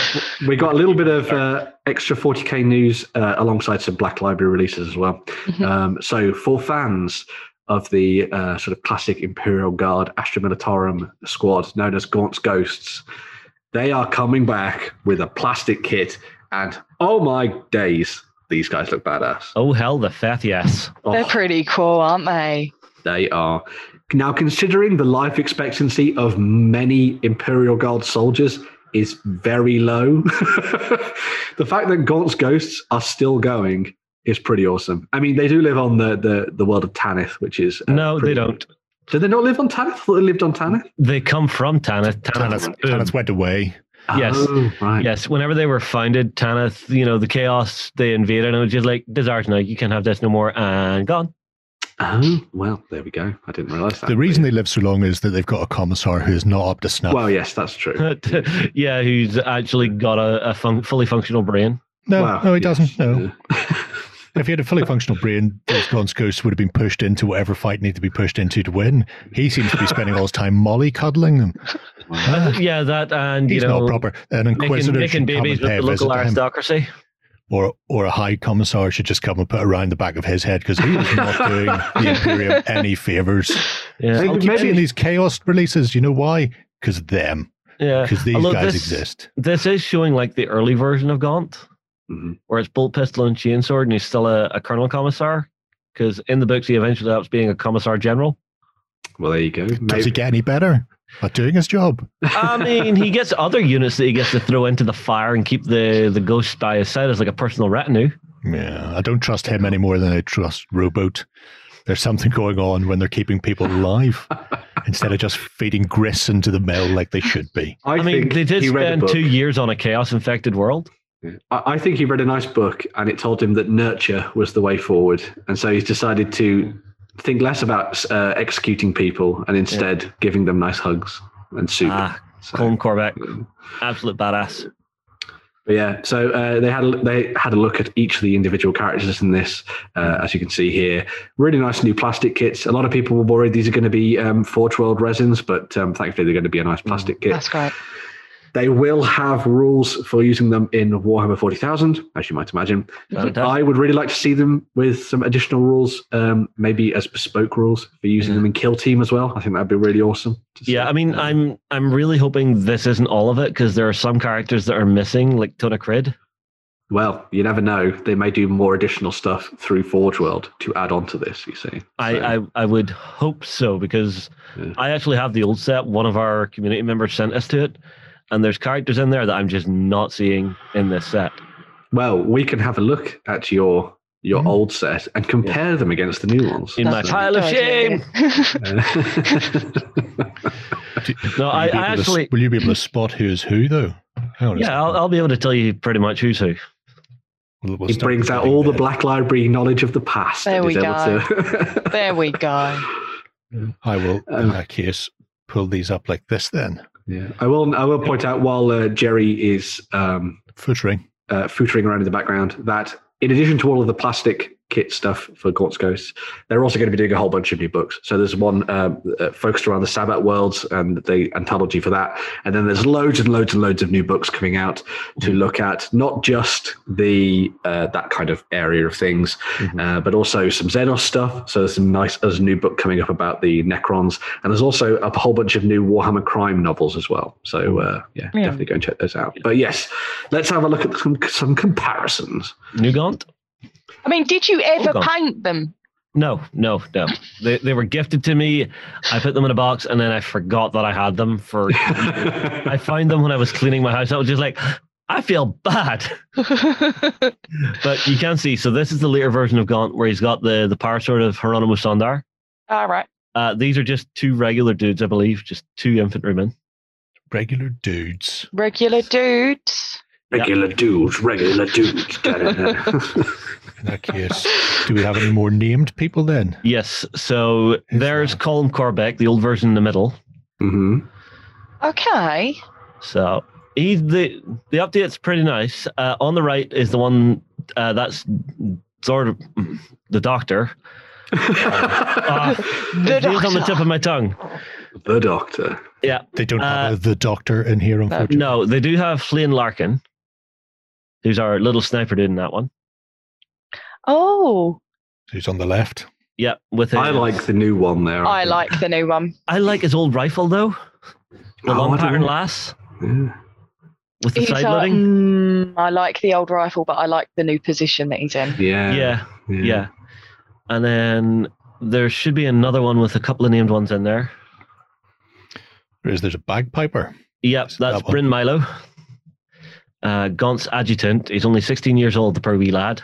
we got a little bit of uh, extra 40k news uh, alongside some Black Library releases as well. Mhm. Um, so, for fans of the uh, sort of classic Imperial Guard Astra Militarum squad known as Gaunt's Ghosts, They are coming back with a plastic kit, and oh my days, these guys look badass. Oh hell, the fat yes. They're Oh, pretty cool, aren't they? they are. Now, considering the life expectancy of many Imperial Guard soldiers is very low, the fact that Gaunt's ghosts are still going is pretty awesome. I mean, they do live on the the, the world of Tanith, which is uh, No, they don't. Do they not live on Tanith? They lived on Tanith. They come from Tanith. Tanith, Tanith, Tanith went away. Yes. Oh, right. Yes, whenever they were founded, Tanith, you know, the chaos they invaded, and it was just like, this ours now, you can't have this no more, and gone. Oh, well, there we go. I didn't realize that. The reason they live so long is that they've got a commissar who's not up to snuff. Well, yes, that's true. yeah, who's actually got a, a fun- fully functional brain. no, Well, no, he yes. doesn't. No. If he had a fully functional brain, those Gaunt's ghosts would have been pushed into whatever fight needed to be pushed into to win. He seems to be spending all his time molly cuddling them. Uh, yeah, that, and, He's you know, not proper. An making, inquisitor making come babies with a the local aristocracy. or or a high commissar should just come and put around the back of his head because he is not doing the Imperium any favors. Yeah, Maybe- I'll keep Keep maybe- seeing these chaos releases. You know why? Because them. yeah. Because these Although guys this- exist. This is showing like the early version of Gaunt, mhm. where it's bolt pistol and chainsword, and he's still a, a colonel commissar. Because in the books, he eventually ends up being a commissar general. Well, there you go. Does Maybe, he get any better at doing his job? I mean, he gets other units that he gets to throw into the fire and keep the the ghost by his side as like a personal retinue. Yeah, I don't trust him any more than I trust Rowboat. There's something going on when they're keeping people alive instead of just feeding grist into the mill like they should be. I, I, mean, they did he read a spend two years on a chaos infected world. I, I think he read a nice book and it told him that nurture was the way forward. And so he's decided to think less about uh, executing people and instead giving them nice hugs and soup. Ah, So- Colin Corbec, absolute badass. But yeah, so uh, they had a, they had a look at each of the individual characters in this, uh, as you can see here. Really nice new plastic kits. A lot of people were worried these are going to be um, Forge World resins, but um, thankfully they're going to be a nice plastic kit. That's great. They will have rules for using them in Warhammer 40,000, as you might imagine. Fantastic. I would really like to see them with some additional rules, um, maybe as bespoke rules for using Yeah. them in Kill Team as well. I think that'd be really awesome. to see. Yeah, I mean, I'm I'm really hoping this isn't all of it because there are some characters that are missing, like Tona Criid. Well, you never know. They may do more additional stuff through Forge World to add on to this, you see. I, I I would hope so because Yeah. I actually have the old set. One of our community members sent us to it, and there's characters in there that I'm just not seeing in this set. Well, we can have a look at your your Mhm. old set and compare them against the new ones. In my That's a pile of shame. No, will I, you be I able to- actually, will you be able to spot who is who though? Hang on a yeah, I'll. I'll be able to tell you pretty much who's who. We'll- we'll He brings out reading all the. Black Library knowledge of the past. There we is able to- there we go. I will, in Um, that case, pull these up like this then. Yeah, I will. I will point out while uh, Jerry is um, Footering. uh, footering around in the background that in addition to all of the plastic kit stuff for Gaunt's Ghosts, they're also going to be doing a whole bunch of new books. So there's one um, uh, focused around the Sabbat worlds and the anthology for that, and then there's loads and loads and loads of new books coming out to look at not just the uh, that kind of area of things, Mhm. uh, but also some Xenos stuff. So there's some nice. There's a new book coming up about the Necrons, and there's also a whole bunch of new Warhammer crime novels as well. So uh, yeah, Yeah. definitely go and check those out. But yes, let's have a look at some some comparisons. New Gaunt? I mean, did you ever paint them? No, no, no. They they were gifted to me. I put them in a box and then I forgot that I had them for. I found them when I was cleaning my house. I was just like, I feel bad. But you can see. So this is the later version of Gaunt where he's got the the power sword of Hieronymus Sondar. All right. Uh, these are just two regular dudes, I believe, just two infantrymen. Regular dudes. Regular dudes. Regular dudes, regular dudes. In that case, do we have any more named people then? Yes. So Who's there's that? Colin Corbec, the old version in the middle. hmm Okay. So he's the the update's pretty nice. Uh, on the right is the one uh, that's sort of the doctor. Uh, The It's on the Doctor. tip of my tongue. the Doctor. Yeah. They don't have Uh, a, the doctor in here, unfortunately. No, they do have Flynn Larkin, who's our little sniper dude in that one. Oh, Who's on the left? Yeah, with his, I like the new one there. I think. like the new one. I like his old rifle though, the Oh, long don't pattern lass. Yeah. with the He's side like, loading. "Mm, I like the old rifle, but I like the new position that he's in. Yeah. yeah, yeah. And then there should be another one with a couple of named ones in there. There is there's a bagpiper. Yep, that's one. Brin Milo. Uh, Gaunt's adjutant. He's only 16 years old, the poor wee lad.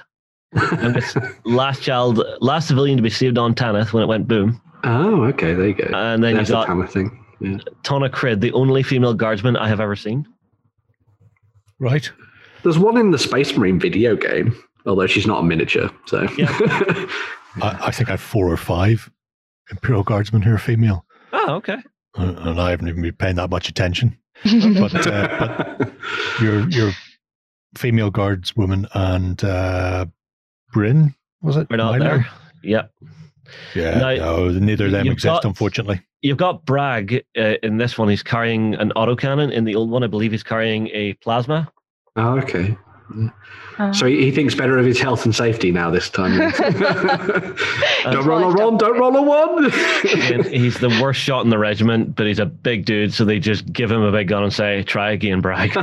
Youngest, last child, last civilian to be saved on Tanith when it went boom. Oh, okay. There you go. And then There's you the got Tanner thing. Yeah. Tona Criid, the only female guardsman I have ever seen. Right. There's one in the Space Marine video game, although she's not a miniature. So I, I think I have four or five Imperial Guardsmen who are female. Oh, okay. Uh, And I haven't even been paying that much attention. But, uh, but your your female guardswoman and uh, Brin, was it? We're not Milo? there. Yep. Yeah, Now, no, neither of them exist, got- unfortunately. You've got Bragg uh, in this one. He's carrying an autocannon. In the old one, I believe he's carrying a plasma. oh, okay. Uh, So he, he thinks better of his health and safety now this time. don't roll a Right, one, don't roll a one. He's the worst shot in the regiment, but he's a big dude, so they just give him a big gun and say, "Try again, Bragg."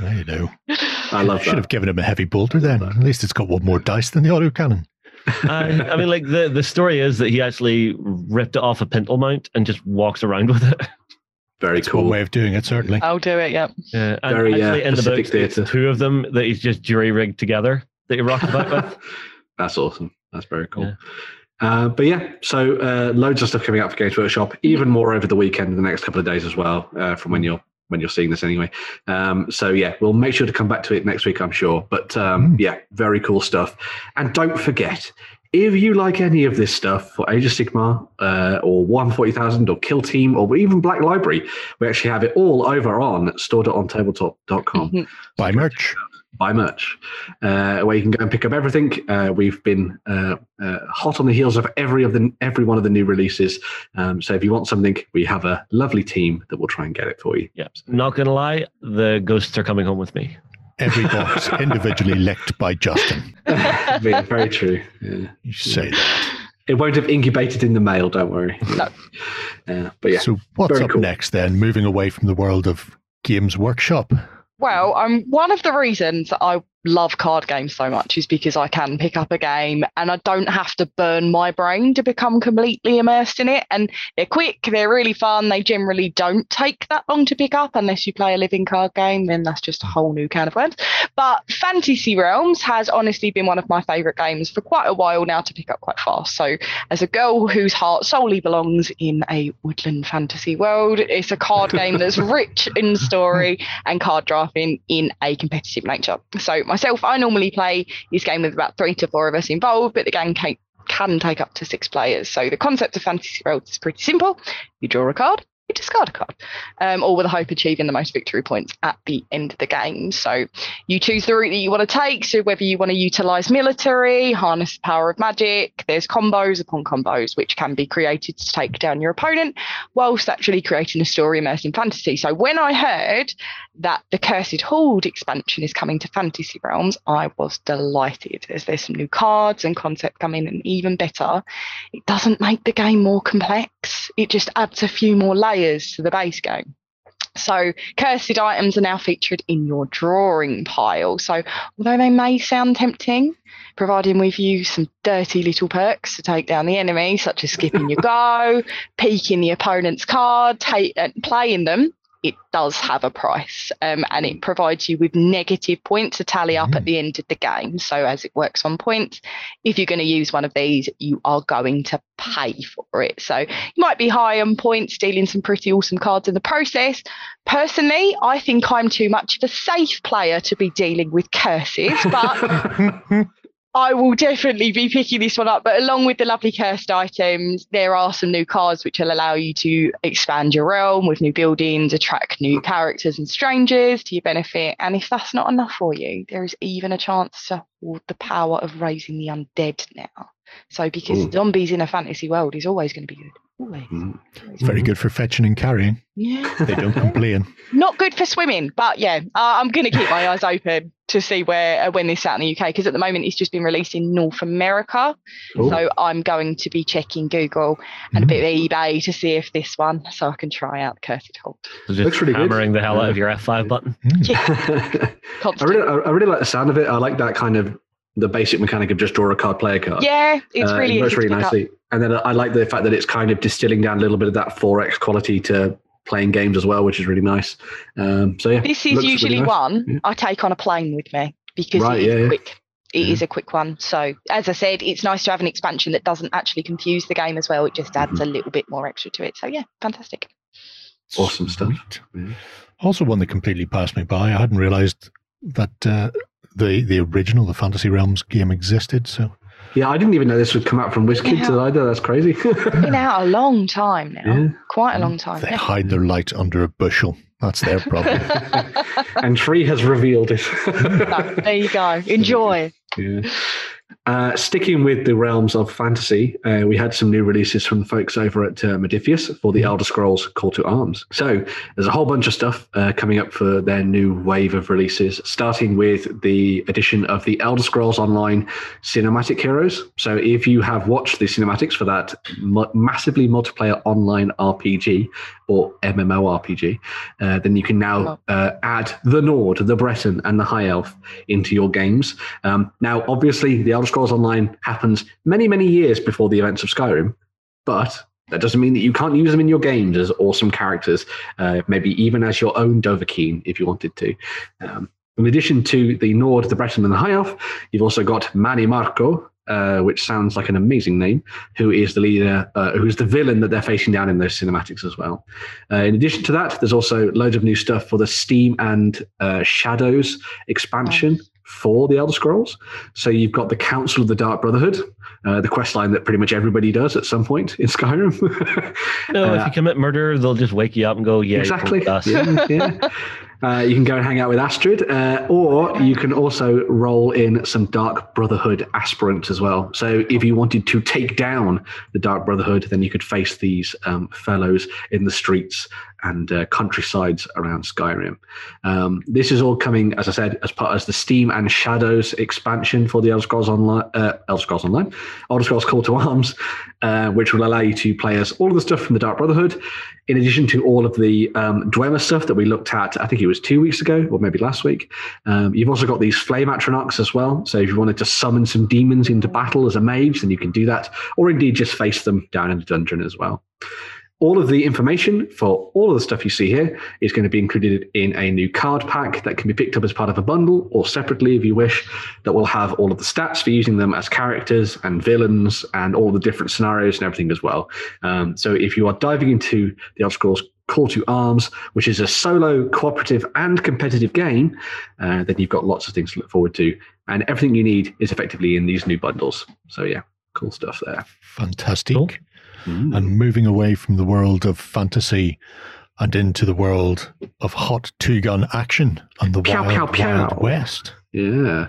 There you know. I love Should that. have given him a heavy bolter then. At least it's got one more dice than the autocannon. And, I mean, like the the story is that he actually ripped it off a pintle mount and just walks around with it. Very It's one cool. way of doing it, certainly. I'll do it. Yep. Yeah, and Very, uh, actually in the Pacific books, it's theatre. two of them that he's just jury rigged together that he rocks about with. That's awesome. That's very cool. Yeah. Uh, but yeah, so uh, loads of stuff coming out for Games Workshop. Even more over the weekend, the next couple of days as well. Uh, from when you're when you're seeing this anyway. Um, so yeah, we'll make sure to come back to it next week, I'm sure. But um, Mm. yeah, very cool stuff. And don't forget, if you like any of this stuff for Age of Sigmar uh, or Warhammer 40,000 or Kill Team or even Black Library, we actually have it all over on store.ontabletop.com Buy merch. buy merch, uh, where you can go and pick up everything. Uh, we've been uh, uh, hot on the heels of every of the every one of the new releases. Um, so if you want something, we have a lovely team that will try and get it for you. Yeah, not gonna lie, the ghosts are coming home with me. Every box individually licked by Justin. Yeah, very true. Yeah. You say that. It won't have incubated in the mail. Don't worry. No. Uh, but yeah, So what's very up cool. next then? Moving away from the world of Games Workshop. Well, um, one of the reasons I love card games so much is because I can pick up a game and I don't have to burn my brain to become completely immersed in it. And they're quick, they're really fun. They generally don't take that long to pick up unless you play a living card game, then that's just a whole new can of worms. But Fantasy Realms has honestly been one of my favourite games for quite a while now to pick up quite fast. So, as a girl whose heart solely belongs in a woodland fantasy world, it's a card game that's rich in story and card drafting in a competitive nature. So myself, I normally play this game with about three to four of us involved, but the game can, can take up to six players. So the concept of fantasy worlds is pretty simple. You draw a card, you discard a card, um, all with the hope of achieving the most victory points at the end of the game. So you choose the route that you want to take. So whether you want to utilize military, harness the power of magic, there's combos upon combos which can be created to take down your opponent, whilst actually creating a story immersed in fantasy. So when I heard that the Cursed Hoard expansion is coming to Fantasy Realms, I was delighted. As there's some new cards and concept coming, and even better, it doesn't make the game more complex. It just adds a few more layers to the base game. So, cursed items are now featured in your drawing pile. So, although they may sound tempting, providing with you some dirty little perks to take down the enemy, such as skipping your go, peeking the opponent's card, take, uh, playing them, it does have a price um, and it provides you with negative points to tally up at Mm. the end of the game. So, as it works on points, if you're going to use one of these, you are going to pay for it. So, you might be high on points, dealing some pretty awesome cards in the process. Personally, I think I'm too much of a safe player to be dealing with curses, but I will definitely be picking this one up. But along with the lovely cursed items, there are some new cards which will allow you to expand your realm with new buildings, attract new characters and strangers to your benefit. And if that's not enough for you, there is even a chance to hold the power of raising the undead now. So because Ooh. zombies in a fantasy world is always going to be good. Always. Mm. Always. Very good for fetching and carrying. Yeah. They don't complain. Not good for swimming, but yeah, uh, I'm going to keep my eyes open to see where uh, when this is out in the UK because at the moment it's just been released in North America. Cool. So I'm going to be checking Google and a bit of eBay to see if this one, so I can try out Cursed Holt. So just Looks really good. hammering the hell out of your F5 button. Mm. I really, I I really like the sound of it. I like that kind of the basic mechanic of just draw a card, play a card. Yeah, it's Uh, really it works really nicely. up. Nicely. And then I like the fact that it's kind of distilling down a little bit of that 4x quality to playing games as well, which is really nice. Um, so yeah, This is looks really usually nice. one Yeah. I take on a plane with me because Right, it is yeah, yeah. quick. It is Yeah. a quick one. So as I said, it's nice to have an expansion that doesn't actually confuse the game as well. It just adds Mm-hmm. a little bit more extra to it. So yeah, fantastic. Awesome stuff. Yeah. Also, one that completely passed me by. I hadn't realised that uh, the the original, the Fantasy Realms game existed. So Yeah, I didn't even know this would come out from WizKids Yeah. either. That's crazy. Been out a long time now. Yeah. Quite a mm. long time. they yeah. hide their light under a bushel. That's their problem. and Tree has revealed it. No, there you go. Enjoy. Yeah. Uh, sticking with the realms of fantasy, uh, we had some new releases from the folks over at uh, Modiphius for the Elder Scrolls Call to Arms. So there's a whole bunch of stuff uh, coming up for their new wave of releases, starting with the addition of the Elder Scrolls Online Cinematic Heroes. So if you have watched the cinematics for that mu- massively multiplayer online RPG or MMORPG, uh, then you can now uh, add the Nord, the Breton, and the High Elf into your games. Um, now, obviously, the Elder Scrolls Online happens many, many years before the events of Skyrim, but that doesn't mean that you can't use them in your games as awesome characters, uh, maybe even as your own Dovahkiin if you wanted to. Um, in addition to the Nord, the Breton, and the High Elf, you've also got Mannimarco, uh, which sounds like an amazing name, who is the leader, uh, who's the villain that they're facing down in those cinematics as well. Uh, in addition to that, there's also loads of new stuff for the Steam and uh, Shadows expansion for the Elder Scrolls. So you've got the Council of the Dark Brotherhood, uh, the quest line that pretty much everybody does at some point in Skyrim. No, if Uh, you commit murder, they'll just wake you up and go, "Yeah, exactly. with us." Yeah, yeah. Uh, you can go and hang out with Astrid, uh, or you can also roll in some Dark Brotherhood aspirants as well. So if you wanted to take down the Dark Brotherhood, then you could face these um, fellows in the streets and uh, countrysides around Skyrim. Um, this is all coming, as I said, as part of the Steam and Shadows expansion for the Elder Scrolls Online, uh, Elder Scrolls Online, Elder Scrolls Call to Arms, uh, which will allow you to play as all of the stuff from the Dark Brotherhood, in addition to all of the um, Dwemer stuff that we looked at, I think it was two weeks ago or maybe last week. Um, you've also got these Flame Atronachs as well. So if you wanted to summon some demons into battle as a mage, then you can do that, or indeed just face them down in the dungeon as well. All of the information for all of the stuff you see here is going to be included in a new card pack that can be picked up as part of a bundle or separately if you wish, that will have all of the stats for using them as characters and villains and all the different scenarios and everything as well. Um, so if you are diving into the Elder Scrolls Call to Arms, which is a solo, cooperative, and competitive game, uh, then you've got lots of things to look forward to. And everything you need is effectively in these new bundles. So yeah, cool stuff there. Fantastic. Cool. Mm. And moving away from the world of fantasy and into the world of hot two gun action the Pew, wild, pew, wild west. Yeah.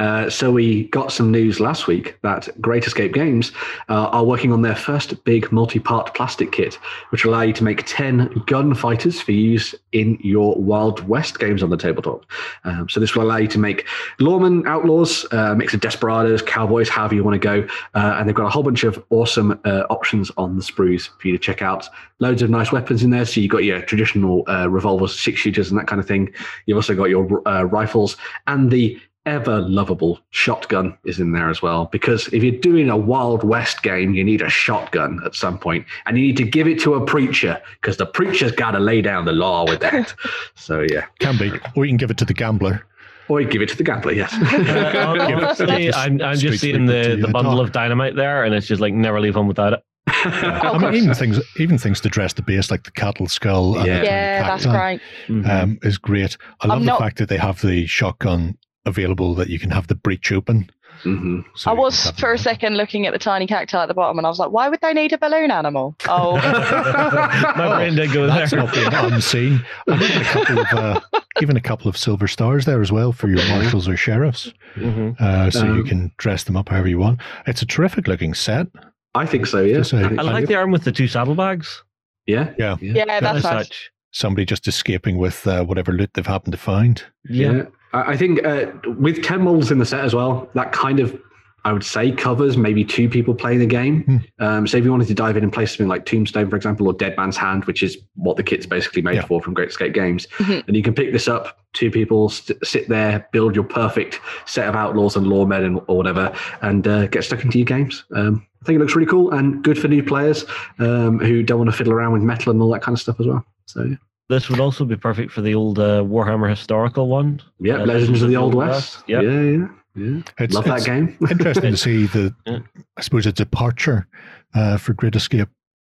Uh, so we got some news last week that Great Escape Games uh, are working on their first big multi-part plastic kit, which will allow you to make 10 gunfighters for use in your Wild West games on the tabletop. Um, so this will allow you to make lawmen, outlaws, uh, mix of desperados, cowboys, however you want to go. Uh, and they've got a whole bunch of awesome uh, options on the sprues for you to check out. Loads of nice weapons in there. So you've got your traditional uh, revolvers, six shooters, and that kind of thing. You've also got your uh, rifles and the ever lovable shotgun is in there as well. Because if you're doing a Wild West game, you need a shotgun at some point, and you need to give it to a preacher because the preacher's got to lay down the law with that. so yeah, Can be. Or you can give it to the gambler. or you give it to the gambler. Yes. Uh, honestly, I'm, I'm just seeing the, the the bundle dog. of dynamite there, and it's just like never leave home without it. I mean, even things, even things to dress the base, like the cattle skull. And Yeah. the Yeah, that's cacti, great. Mm-hmm. Um, is great. I love I'm the not- fact that they have the shotgun available that you can have the breech open. hmm So I was for a them. second looking at the tiny cacti at the bottom, and I was like, why would they need a balloon animal? Oh, My brain did go That's there. not being unseen. I looked at a couple of uh, even a couple of silver stars there as well for your marshals or sheriffs. Mhm. Uh, so you Um, can dress them up however you want. It's a terrific looking set. I think so. Yeah. Just say- I think I so. like the arm with the two saddlebags. Yeah. Yeah. Yeah, that's As nice. such. Somebody just escaping with uh, whatever loot they've happened to find. Yeah. I I think uh, with 10 models in the set as well, that kind of, I would say, covers maybe two people playing the game. Hmm. Um, so if you wanted to dive in and play something like Tombstone, for example, or Dead Man's Hand, which is what the kit's basically made Yeah. for from Great Escape Games, Mhm. and you can pick this up, two people st- sit there, build your perfect set of outlaws and lawmen and, or whatever, and uh, get stuck into your games. Um, I think it looks really cool and good for new players um, who don't want to fiddle around with metal and all that kind of stuff as well. So, yeah. This would also be perfect for the old uh, Warhammer historical one. Yeah, Uh, Legends of the Old West. Yep. Yeah, yeah, yeah. It's, Love it's that game. interesting to see the, Yeah. I suppose, a departure uh, for Great Escape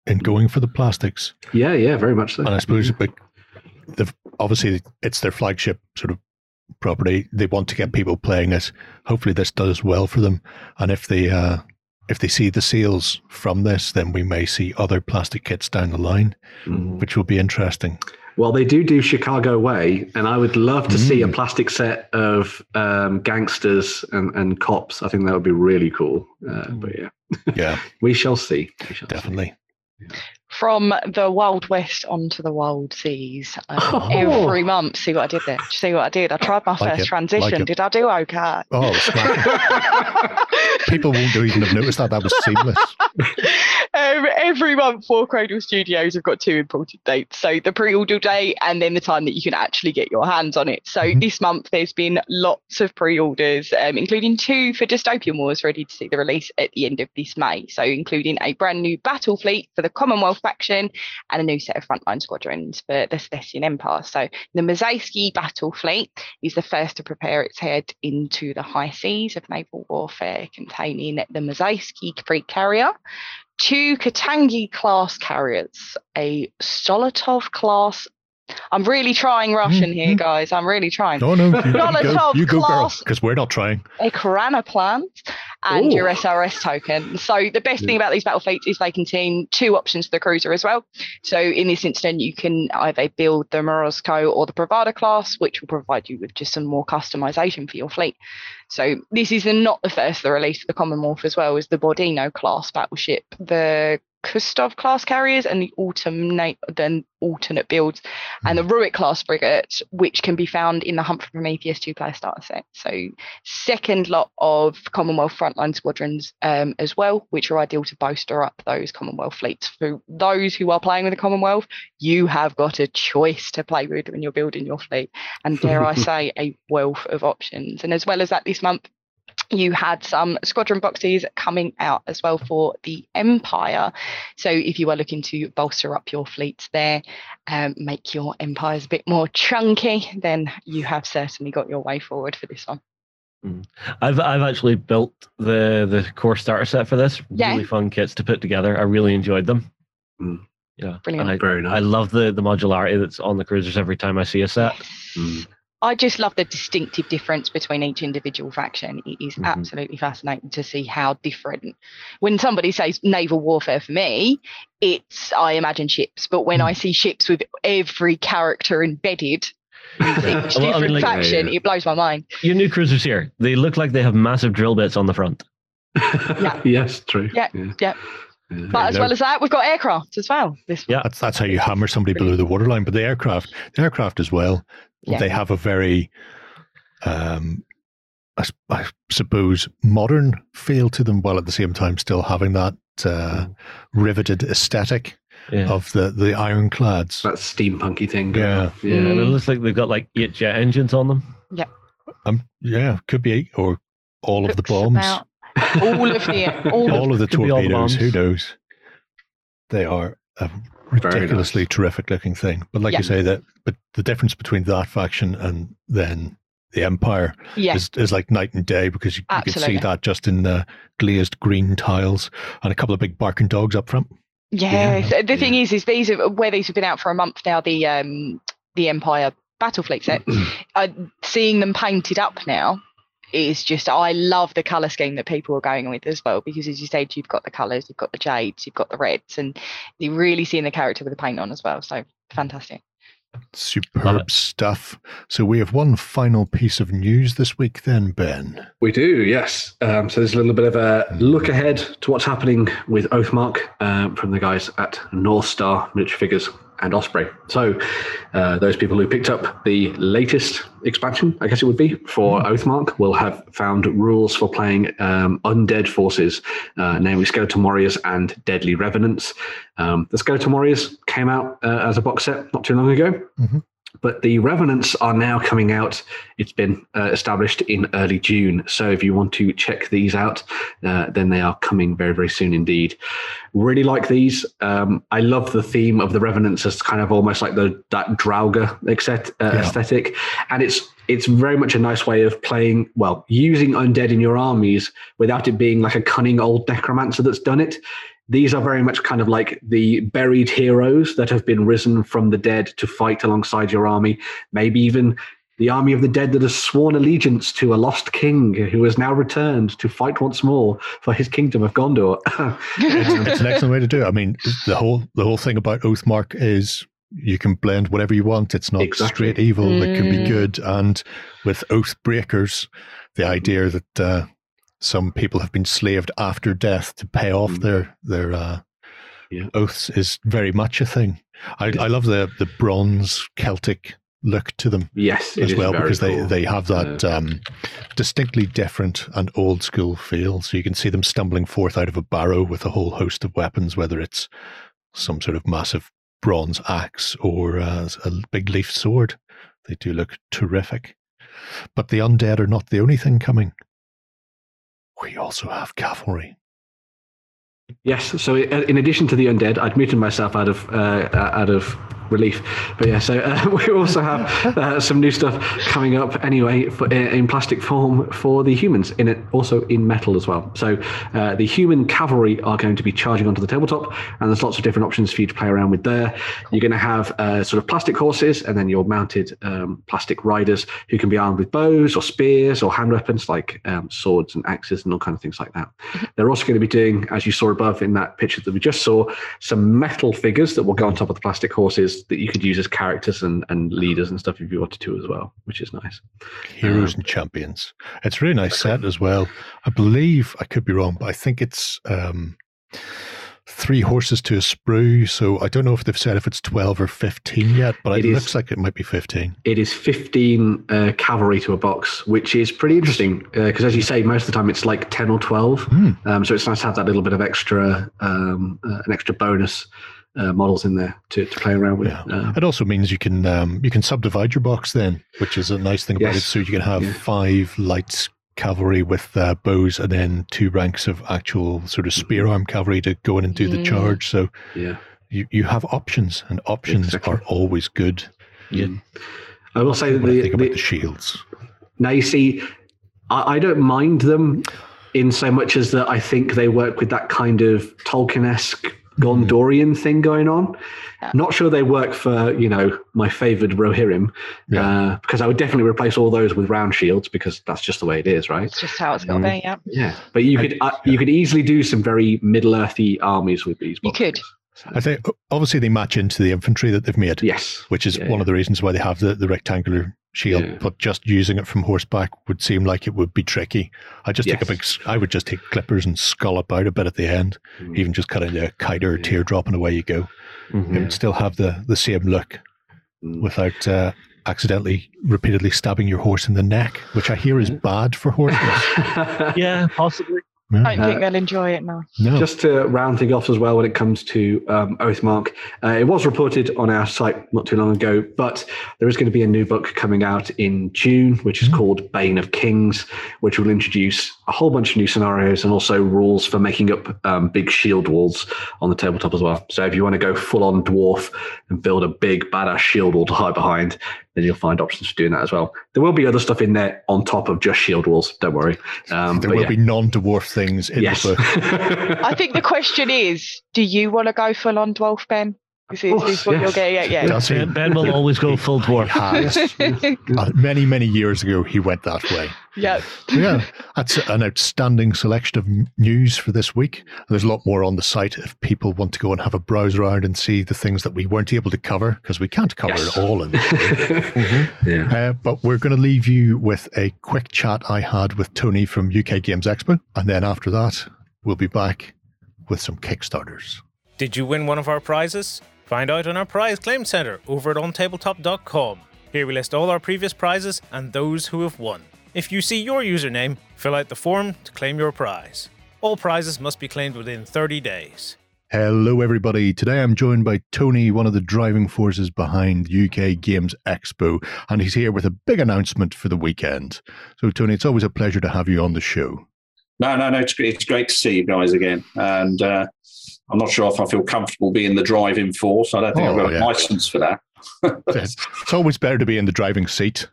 in going for the plastics. Yeah, yeah, very much so. And I suppose, but they've obviously it's their flagship sort of property. They want to get people playing it. Hopefully, this does well for them. And if they uh, if they see the sales from this, then we may see other plastic kits down the line, Mm. which will be interesting. Well, they do do Chicago Way, and I would love to see a Mm. plastic set of um, gangsters and, and cops. I think that would be really cool. Uh, but yeah, Yeah, we shall see. We shall see. definitely. From the Wild West onto the Wild Seas. Um, Oh. Every month. See what I did there? See what I did? I tried my Like first it, transition. like did I do okay? Oh, smashing. people won't even have noticed that. That was seamless. Um, every month, Warcradle Studios have got two important dates. So the pre-order date and then the time that you can actually get your hands on it. So Mhm. this month, there's been lots of pre-orders, um, including two for Dystopian Wars, ready to see the release at the end of this May. So including a brand new battle fleet for the Commonwealth faction and a new set of frontline squadrons for the Celestian Empire. So the Mazeski battle fleet is the first to prepare its head into the high seas of naval warfare, containing the Mazeski freight carrier, two Katangi class carriers, a Stolotov class. I'm really trying Russian here, Mhm. guys. I'm really trying. No, no, you, you go, you go, girl, class. because we're not trying. A Karana plant and Ooh. your SRS token. So the best thing about these battle fleets is they contain two options for the cruiser as well. So in this instant, you can either build the Morozko or the Bravada class, which will provide you with just some more customization for your fleet. So this is not the first the release for the Commonwealth as well as the Borodino class battleship, the Kustov class carriers, and the alternate then alternate builds, and the Ruick class frigate, which can be found in the Hunt for Prometheus two player starter set. So second lot of Commonwealth frontline squadrons um, as well, which are ideal to bolster up those Commonwealth fleets. For those who are playing with the Commonwealth, you have got a choice to play with when you're building your fleet, and dare I say, a wealth of options. And as well as that, this month you had some squadron boxes coming out as well for the Empire. So if you are looking to bolster up your fleets there, um, make your empires a bit more chunky, then you have certainly got your way forward for this one. I've I've actually built the the core starter set for this. Yeah. Really fun kits to put together. I really enjoyed them. Mm. Yeah, Brilliant. And Very I, nice. I love the the modularity that's on the cruisers every time I see a set. Mm. I just love the distinctive difference between each individual faction. It is Mhm. absolutely fascinating to see how different. When somebody says naval warfare for me, it's I imagine ships, but when I see ships with every character embedded each Well, I mean, different like- faction, Yeah, yeah. it blows my mind. Your new cruisers here, they look like they have massive drill bits on the front. Yeah. yes, true. Yeah, yeah. yeah. Yeah. But as go. well as that, we've got aircraft as well. This Yeah. That's that's how you hammer somebody below the waterline. But the aircraft, the aircraft as well, Yeah. they have a very, um, I, s- I suppose, modern feel to them, while at the same time still having that uh, riveted aesthetic Yeah. of the the ironclads. That steampunky thing. Yeah. yeah, Yeah. and it looks like they've got like eight jet engines on them. Um, yeah, could be or all of the bombs, about all of the all of all of the could the torpedoes. Who knows? They are a ridiculously terrific looking thing. But like Yeah. you say, that but the difference between that faction and then the Empire yeah. is, is like night and day because you, you can see that just in the glazed green tiles and a couple of big barking dogs up front. Yes. Yeah, The thing yeah. is, is these are where these have been out for a month now. The um the Empire battle fleet set. uh, seeing them painted up now is just I love the color scheme that people are going with as well because as you said, you've got the colors, you've got the jades, you've got the reds, and you're really seeing the character with the paint on as well. So fantastic. Superb stuff. So we have one final piece of news this week, then, Ben. We do, yes. Um, so there's a little bit of a look ahead to what's happening with Oathmark um, from the guys at North Star Military Figures and Osprey. So uh, those people who picked up the latest expansion, I guess it would be, for Oathmark will have found rules for playing um, undead forces, uh, namely Skeleton Warriors and Deadly Revenants. Um, the Skeleton Warriors came out uh, as a box set not too long ago. Mhm. But the Revenants are now coming out. It's been uh, established in early June. So if you want to check these out, uh, then they are coming very, very soon indeed. Really like these. Um, I love the theme of the Revenants as kind of almost like the that Drauga exet, uh, Yeah. aesthetic, and it's it's very much a nice way of playing. Well, using undead in your armies without it being like a cunning old necromancer that's done it. These are very much kind of like the buried heroes that have been risen from the dead to fight alongside your army. Maybe even the army of the dead that has sworn allegiance to a lost king who has now returned to fight once more for his kingdom of Gondor. It's an excellent way to do it. I mean, the whole the whole thing about Oathmark is you can blend whatever you want. It's not Exactly. straight evil. It can be Mm. good. And with Oath Breakers, the idea that uh, some people have been slaved after death to pay off Mm. their their uh, Yeah. oaths is very much a thing. I, I love the the bronze Celtic look to them yes, as well because they, cool. they have that um, distinctly different and old school feel. So you can see them stumbling forth out of a barrow with a whole host of weapons, whether it's some sort of massive bronze axe or uh, a big leaf sword. They do look terrific. But the undead are not the only thing coming. We also have cavalry. Yes. So in addition to the undead, I'd muted myself out of uh, out of relief. But yeah, so uh, we also have uh, some new stuff coming up anyway for, in plastic form for the humans. In it, also in metal as well. So uh, the human cavalry are going to be charging onto the tabletop, and there's lots of different options for you to play around with there. You're going to have uh, sort of plastic horses, and then your mounted um, plastic riders who can be armed with bows or spears or hand weapons like um, swords and axes and all kind of things like that. They're also going to be doing, as you saw above in that picture that we just saw, some metal figures that will go on top of the plastic horses that you could use as characters and, and leaders and stuff if you wanted to as well, which is nice. Heroes Um, and champions. It's a really nice set as well. I believe I could be wrong, but I think it's um, three horses to a sprue. So I don't know if they've said if it's twelve or fifteen yet, but it, It is- looks like it might be fifteen. It is 15 uh, cavalry to a box, which is pretty interesting because, as you say, most of the time it's like 10 or 12. Hmm. Um, so it's nice to have that little bit of extra, um, uh, an extra bonus uh, models in there to, to play around with. Yeah. Uh, It also means you can um, you can subdivide your box then, which is a nice thing about it. So you can have Yeah. five lights cavalry with uh, bows, and then two ranks of actual sort of spear arm cavalry to go in and do the charge. So yeah. you, you have options, and options Exactly. are always good. Yeah. I will say that When I the, about the, the shields. Now you see, I, I don't mind them in so much as that I think they work with that kind of Tolkien-esque Gondorian thing going on. Yeah. Not sure they work for you know my favoured Rohirrim, Yeah. uh, because I would definitely replace all those with round shields because that's just the way it is, right? It's just how it's got to Mm. be. Yeah. Yeah, but you could uh, you could easily do some very Middle Earthy armies with these. You could. I think obviously they match into the infantry that they've made, yes, which is Yeah, one yeah. of the reasons why they have the, the rectangular shield. Yeah. But just using it from horseback would seem like it would be tricky. I just take a big. s- I would just take clippers and scallop out a bit at the end. Mm. Even just cut into a kite or a Yeah. teardrop, and away you go. Mhm. It would still have the the same look Mm. without uh, accidentally repeatedly stabbing your horse in the neck, which I hear is bad for horses. Yeah, possibly. No. I don't think Uh, they'll enjoy it now. no. Just to round things off as well, when it comes to um, Oathmark, uh, it was reported on our site not too long ago, but there is going to be a new book coming out in June, which is Mm. called Bane of Kings, which will introduce a whole bunch of new scenarios and also rules for making up um, big shield walls on the tabletop as well. So if you want to go full on dwarf and build a big badass shield wall to hide behind, then you'll find options for doing that as well. There will be other stuff in there on top of just shield walls. Don't worry. Um, there will yeah. be non-dwarf things in yes. the book. I think the question is, do you want to go full on dwarf, Ben? Is this, course, is you're yes. getting at? Yeah. Does? Ben, ben will always go full dwarf. Has. Uh, many, many years ago, he went that way. yeah. So, yeah, that's an outstanding selection of news for this week. There's a lot more on the site if people want to go and have a browse around and see the things that we weren't able to cover because we can't cover Yes. it all in the show. yeah. Uh, but we're going to leave you with a quick chat I had with Tony from UK Games Expo. And then after that, we'll be back with some Kickstarters. Did you win one of our prizes? Find out on our prize claim center over at ontabletop.com. Here we list all our previous prizes and those who have won. If you see your username, fill out the form to claim your prize. All prizes must be claimed within 30 days. Hello, everybody. Today I'm joined by Tony, one of the driving forces behind UK Games Expo, and he's here with a big announcement for the weekend. So, Tony, it's always a pleasure to have you on the show. No, no, no. It's, it's great to see you guys again. And uh, I'm not sure if I feel comfortable being the driving force. I don't think Oh, I've got a license for that. It's it's always better to be in the driving seat.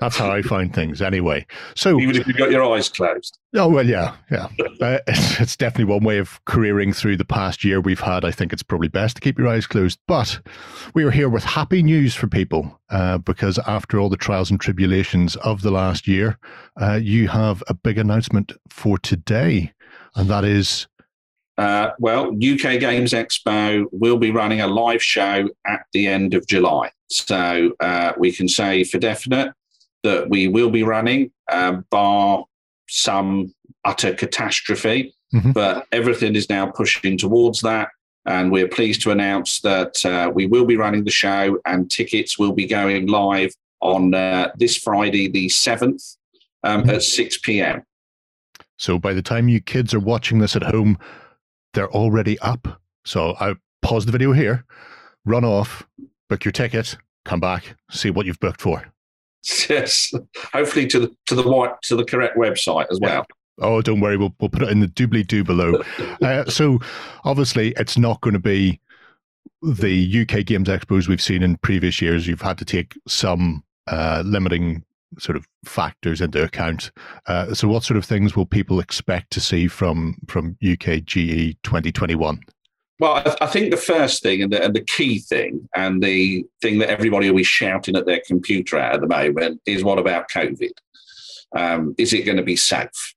That's how I find things, anyway. So, Even if you've got your eyes closed. Oh well, yeah, yeah. Uh, it's, it's definitely one way of careering through the past year we've had. I think it's probably best to keep your eyes closed. But we are here with happy news for people uh, because after all the trials and tribulations of the last year, uh, you have a big announcement for today, and that is Uh, well, UK Games Expo will be running a live show at the end of July. So uh, we can say for definite that we will be running, um, bar some utter catastrophe. Mhm. But everything is now pushing towards that. And we're pleased to announce that uh, we will be running the show and tickets will be going live on uh, this Friday, the 7th, um, Mhm. at 6 p.m. so. By the time you kids are watching this at home, they're already up. So I pause the video here, run off, book your ticket, come back, see what you've booked for. Yes, hopefully to the to the white to the correct website as well. Oh, don't worry. We'll, we'll put it in the doobly doo below. uh, so, obviously, it's not going to be the UK Games Expos we've seen in previous years. You've had to take some uh, limiting sort of factors into account. Uh, so, what sort of things will people expect to see from from UK GE 2021? Well, I, I think the first thing and the, and the key thing and the thing that everybody will be shouting at their computer at at the moment is what about COVID? Um, is it going to be safe?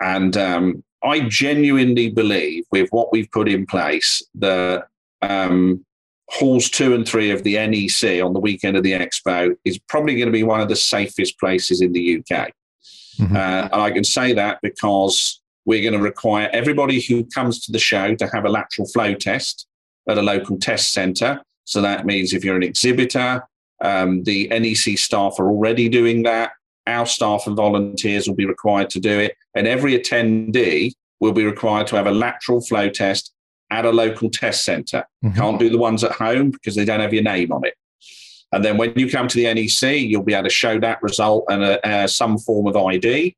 And um, I genuinely believe with what we've put in place that um, halls two and three of the NEC on the weekend of the expo is probably going to be one of the safest places in the UK. Mhm. Uh, and I can say that because we're going to require everybody who comes to the show to have a lateral flow test at a local test centre. So that means if you're an exhibitor, um, the NEC staff are already doing that. Our staff and volunteers will be required to do it. And every attendee will be required to have a lateral flow test at a local test centre. Mhm. Can't do the ones at home because they don't have your name on it. And then when you come to the NEC, you'll be able to show that result and uh, uh, some form of ID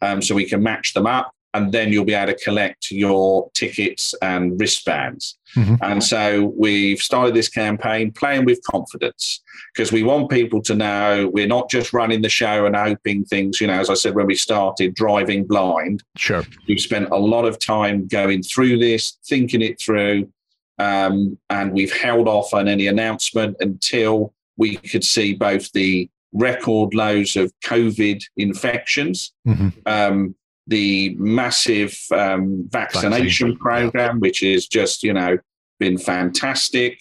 um, so we can match them up. And then you'll be able to collect your tickets and wristbands. Mhm. And so we've started this campaign playing with confidence because we want people to know we're not just running the show and hoping things, you know, as I said when we started, driving blind. Sure. We've spent a lot of time going through this, thinking it through, um, and we've held off on any announcement until we could see both the record lows of COVID infections, Mhm. um, the massive um, vaccination Vaccine, program, which is just you know been fantastic.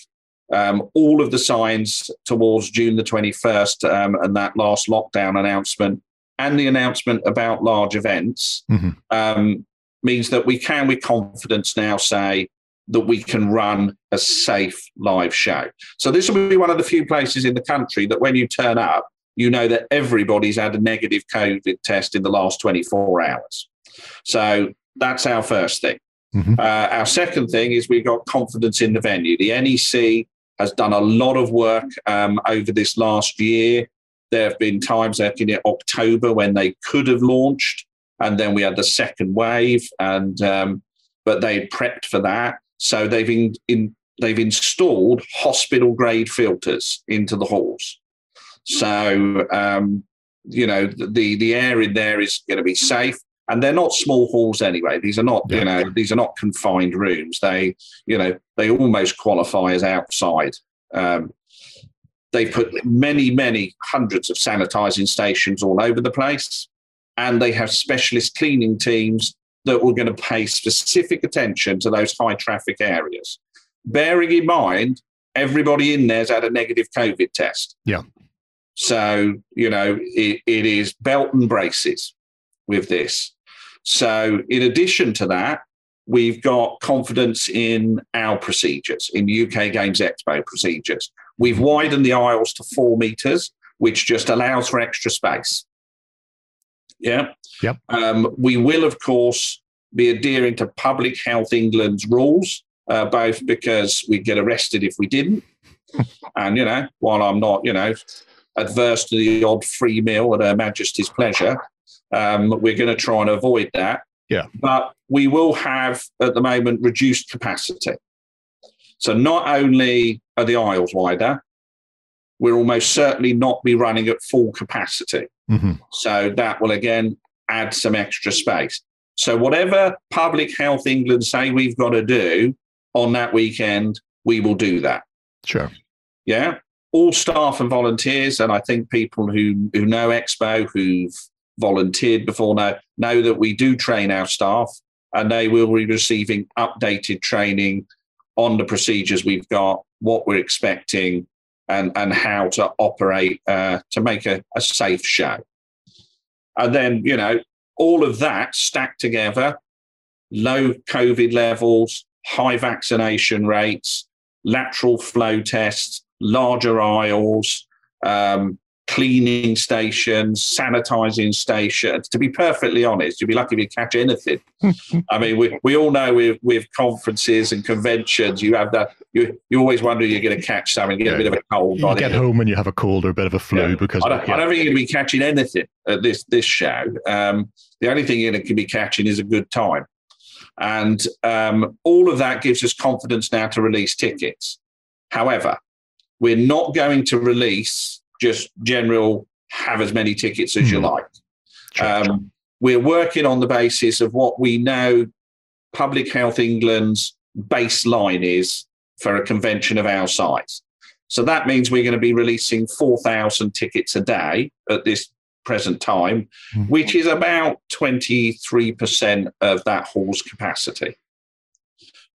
Um, all of the signs towards June the 21st um, and that last lockdown announcement and the announcement about large events Mhm. um, means that we can, with confidence, now say that we can run a safe live show. So this will be one of the few places in the country that when you turn up, you know that everybody's had a negative COVID test in the last 24 hours. So that's our first thing. Mhm. Uh, our second thing is we've got confidence in the venue. The NEC has done a lot of work um, over this last year. There have been times like in October when they could have launched, and then we had the second wave, and um, but they prepped for that. So they've in, in they've installed hospital grade filters into the halls. So um, you know the the air in there is going to be safe. and they're not small halls anyway. These are not, Yeah. you know, these are not confined rooms. They, you know, they almost qualify as outside. Um, they put many, many hundreds of sanitizing stations all over the place, and they have specialist cleaning teams that were going to pay specific attention to those high traffic areas. Bearing in mind, everybody in there's had a negative COVID test. Yeah. So, you know, it, it is belt and braces with this. So, in addition to that, we've got confidence in our procedures, in UK Games Expo procedures. We've widened the aisles to four meters, which just allows for extra space. Yeah. Yep. Um, we will, of course, be adhering to Public Health England's rules, uh, both because we'd get arrested if we didn't. and, you know, while I'm not, you know, adverse to the odd free meal at Her Majesty's pleasure, um, we're going to try and avoid that. Yeah. But we will have, at the moment, reduced capacity. So not only are the aisles wider, we'll almost certainly not be running at full capacity. hmm So that will again add some extra space. So whatever Public Health England say we've got to do on that weekend, we will do that. Sure. Yeah. All staff and volunteers, and I think people who, who know Expo, who've volunteered before know, know that we do train our staff and they will be receiving updated training on the procedures we've got, what we're expecting, and, and how to operate uh, to make a, a safe show. And then, you know, all of that stacked together, low COVID levels, high vaccination rates, lateral flow tests, larger aisles, um, cleaning stations, sanitizing stations. To be perfectly honest, you'd be lucky if you catch anything. I mean, we, we all know with, with conferences and conventions, you have that, you, you always wonder you're going to catch something, get Yeah. a bit of a cold. You on get it. home and you have a cold or a bit of a flu Yeah. because I don't, yeah. I don't think you're going to be catching anything at this this show. Um, the only thing you're going to be catching is a good time, and um, all of that gives us confidence now to release tickets. However, we're not going to release just general have as many tickets as you Hmm. like. Um, we're working on the basis of what we know Public Health England's baseline is for a convention of our size. So that means we're going to be releasing 4,000 tickets a day at this present time, Mhm. which is about 23% of that hall's capacity.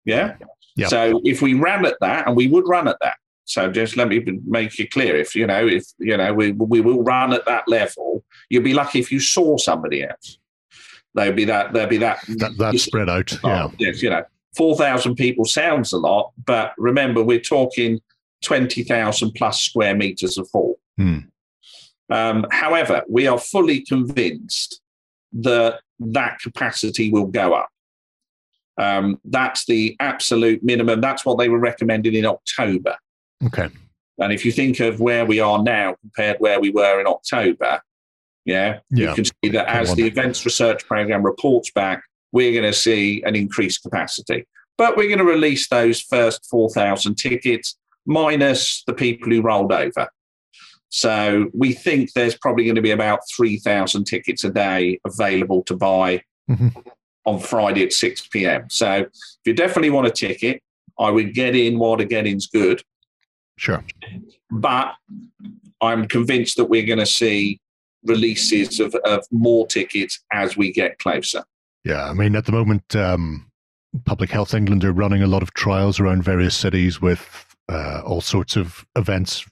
Yeah. Yeah. So if we ran at that, and we would run at that. So just let me make it clear. If you know, if you know, we we will run at that level. You'd be lucky if you saw somebody else. There'd be that. There'd be that. that, that's spread out. Yeah. Oh, yes, you know, 4,000 people sounds a lot, but remember, we're talking 20,000 plus square meters of hall. Hmm. Um, however, we are fully convinced that that capacity will go up. Um, that's the absolute minimum. That's what they were recommending in October. Okay. And if you think of where we are now compared where we were in October, yeah, Yeah. you can see that as the events research program reports back, we're going to see an increased capacity. But we're going to release those first 4,000 tickets minus the people who rolled over. So we think there's probably going to be about 3,000 tickets a day available to buy Mhm. on Friday at 6 p.m. So if you definitely want a ticket, I would get in while the getting's good Sure. but I'm convinced that we're going to see releases of, of more tickets as we get closer. Yeah. I mean, at the moment, um, Public Health England are running a lot of trials around various cities with uh, all sorts of events,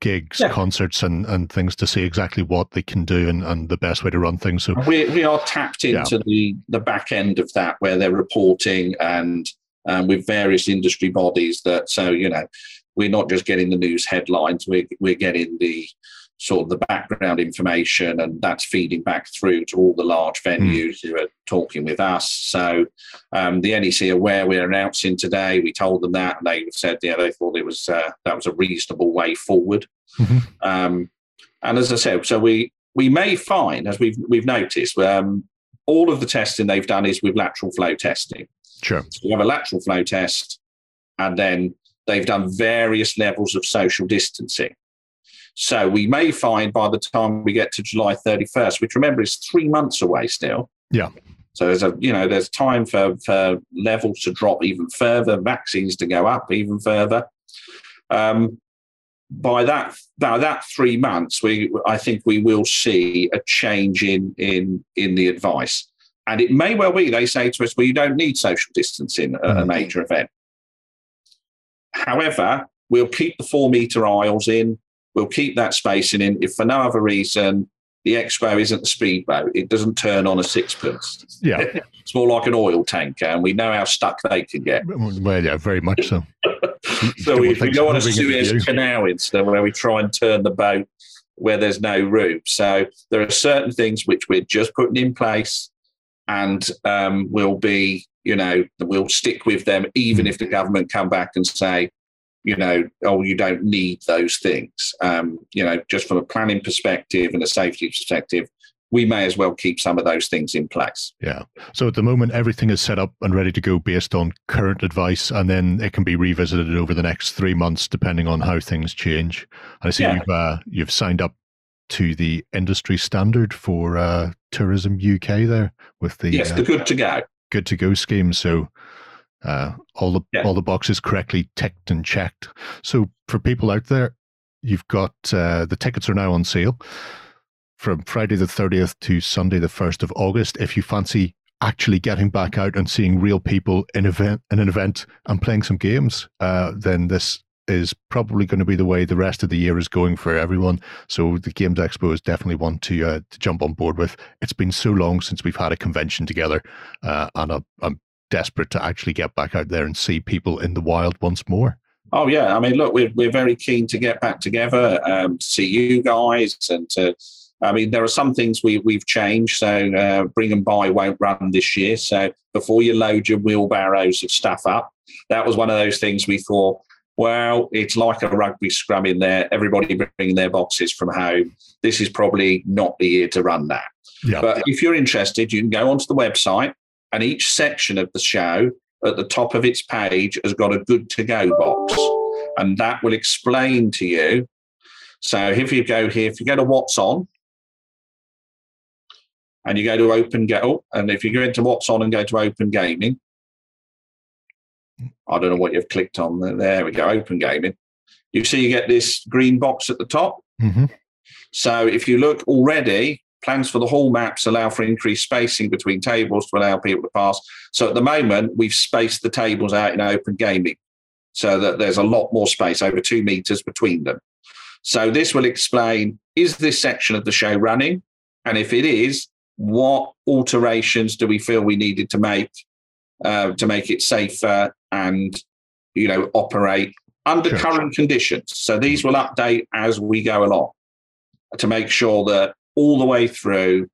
gigs, Yeah. concerts, and, and things to see exactly what they can do and, and the best way to run things. So, We, we are tapped into the, the back end of that where they're reporting and um, with various industry bodies that, so, you know, we're not just getting the news headlines, we're, we're getting the sort of the background information and that's feeding back through to all the large venues who are talking with us. So um, the NEC are where we're announcing today. We told them that and they said, yeah, they thought it was uh, that was a reasonable way forward. Mhm. Um, and as I said, so we we may find, as we've we've noticed, um, all of the testing they've done is with lateral flow testing. sure. So you have a lateral flow test, and then they've done various levels of social distancing. So we may find by the time we get to July 31st, which remember is three months away still. Yeah. So there's a you know there's time for, for levels to drop even further, vaccines to go up even further. Um, by that by that three months, we I think we will see a change in in in the advice, and it may well be they say to us, "Well, you don't need social distancing at a Mhm. major event." However, we'll keep the four meter aisles in. We'll keep that spacing in. If for no other reason, the expo isn't the speedboat. It doesn't turn on a sixpence. Yeah. It's more like an oil tanker, and we know how stuck they can get. Well, yeah, very much so. So we, want we go on a Suez. Canal instead, where we try and turn the boat where there's no room. So there are certain things which we're just putting in place, and um, we'll be, you know, we'll stick with them, even if the government come back and say, you know, oh, you don't need those things. Um, you know, just from a planning perspective and a safety perspective, we may as well keep some of those things in place. Yeah. So at the moment, everything is set up and ready to go based on current advice, and then it can be revisited over the next three months, depending on how things change. And I see Yeah. you've uh, you've signed up to the industry standard for uh, tourism UK there with the yes, uh, the good to go. Good to go scheme. So uh, all the Yeah. all the boxes correctly ticked and checked. So for people out there, you've got uh, the tickets are now on sale from Friday the thirtieth to Sunday the first of August. If you fancy actually getting back out and seeing real people in event in an event and playing some games, uh, then this is probably going to be the way the rest of the year is going for everyone. So the Games Expo is definitely one to uh, to jump on board with. It's been so long since we've had a convention together, uh, and I'm, I'm desperate to actually get back out there and see people in the wild once more. Oh yeah, I mean, look, we're we're very keen to get back together, um, to see you guys, and to. I mean, there are some things we we've changed. So uh, bring and buy won't run this year. So before you load your wheelbarrows of stuff up, that was one of those things we thought. Well, it's like a rugby scrum in there. Everybody bringing their boxes from home. This is probably not the year to run that. Yeah. But if you're interested, you can go onto the website, and each section of the show at the top of its page has got a good to go box, and that will explain to you. So if you go here, if you go to what's on, and you go to open go, oh, and if you go into what's on and go to open gaming, I don't know what you've clicked on. There, we go, open gaming. You see, you get this green box at the top. hmm So if you look already, plans for the hall maps allow for increased spacing between tables to allow people to pass. So at the moment, we've spaced the tables out in open gaming so that there's a lot more space, over two meters between them. So this will explain is this section of the show running? And if it is, what alterations do we feel we needed to make uh, to make it safer and you know operate under Sure. current conditions? So these will update as we go along to make sure that all the way through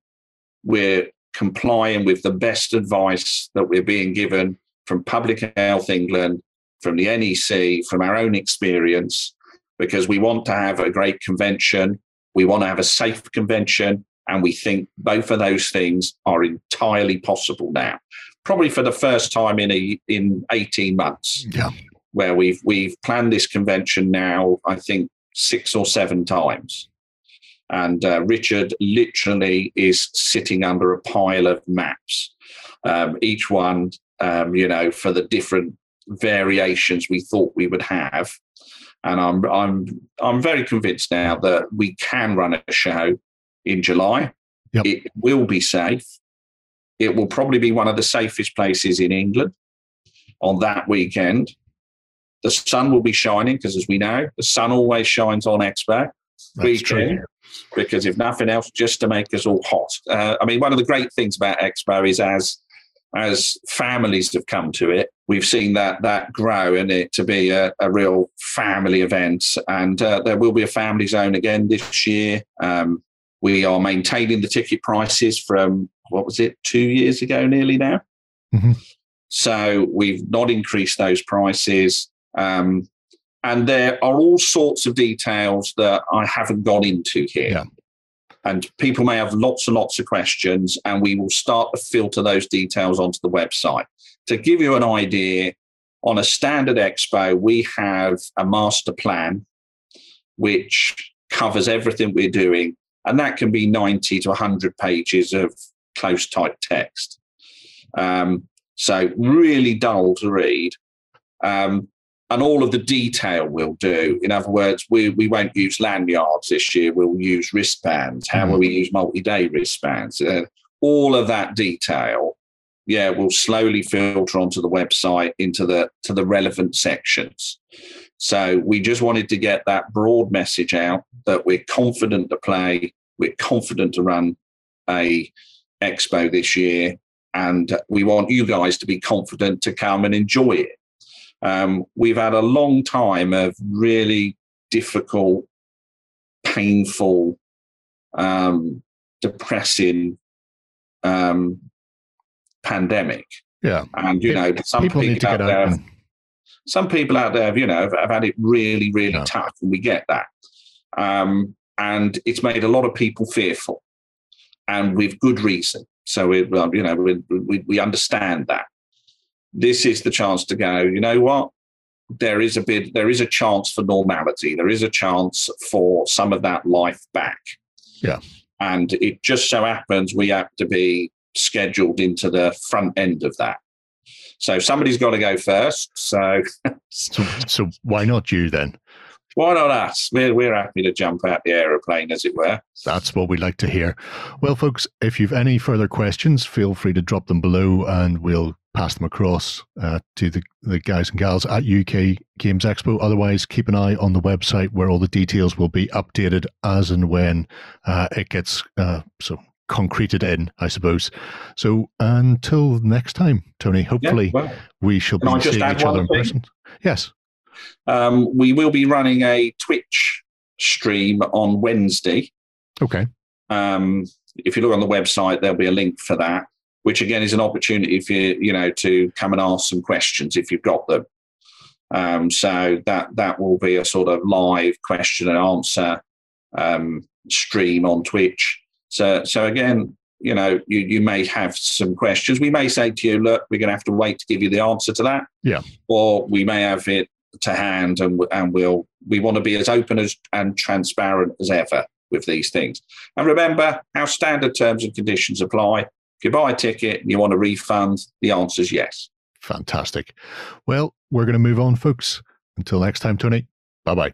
we're complying with the best advice that we're being given from Public Health England, from the NEC, from our own experience, because we want to have a great convention. We want to have a safe convention. And we think both of those things are entirely possible now. Probably for the first time in a, in 18 months Yeah. where we've we've planned this convention now, I think six or seven times, and uh, Richard literally is sitting under a pile of maps, um, each one, um, you know, for the different variations we thought we would have, and I'm I'm I'm very convinced now that we can run a show in July. Yep. It will be safe. It will probably be one of the safest places in England on that weekend. The sun will be shining because, as we know, the sun always shines on Expo That's true. Because if nothing else, just to make us all hot. Uh, I mean, one of the great things about Expo is as as families have come to it, we've seen that that grow and it to be a, a real family event. And uh, there will be a family zone again this year. Um, we are maintaining the ticket prices from what was it two years ago, nearly now. Mhm. So we've not increased those prices. Um, and there are all sorts of details that I haven't gone into here. Yeah. And people may have lots and lots of questions, and we will start to filter those details onto the website. To give you an idea, on a standard expo, we have a master plan which covers everything we're doing, and that can be 90 to 100 pages of close type text. Um, so really dull to read. Um, and all of the detail we'll do. In other words, we, we won't use lanyards this year. We'll use wristbands. How will we use multi-day wristbands? Uh, all of that detail, yeah, will slowly filter onto the website into the to the relevant sections. So we just wanted to get that broad message out that we're confident to play, we're confident to run a expo this year, and we want you guys to be confident to come and enjoy it. Um, we've had a long time of really difficult, painful, um, depressing um, pandemic. Yeah. And, you know, some people, people, out there. Some people out there, you know, have, have had it really, really Yeah. tough, and we get that. Um, and it's made a lot of people fearful, and with good reason. So we, well, you know, we, we we understand that. This is the chance to go. You know what? There is a bit. There is a chance for normality. There is a chance for some of that life back. Yeah. And it just so happens we have to be scheduled into the front end of that. So somebody's got to go first. So so, so why not you then? Why not us? We're, we're happy to jump out the aeroplane, as it were. That's what we'd like to hear. Well, folks, if you've any further questions, feel free to drop them below and we'll pass them across uh, to the, the guys and gals at UK Games Expo. Otherwise, keep an eye on the website where all the details will be updated as and when uh, it gets uh, so concreted in, I suppose. So until next time, Tony, hopefully Yeah, well, we shall be seeing each other in thing? person. Yes. Um, we will be running a Twitch stream on Wednesday. Okay. Um, if you look on the website, there'll be a link for that, which again is an opportunity for you, you know, to come and ask some questions if you've got them. Um, so that that will be a sort of live question and answer um, stream on Twitch. So so again, you know, you you may have some questions. We may say to you, look, we're going to have to wait to give you the answer to that. Yeah. Or we may have it to hand, and and we'll we want to be as open as and transparent as ever with these things. And remember, our standard terms and conditions apply. If you buy a ticket and you want a refund, the answer is yes. Fantastic. Well, we're going to move on, folks. Until next time, Tony. Bye bye.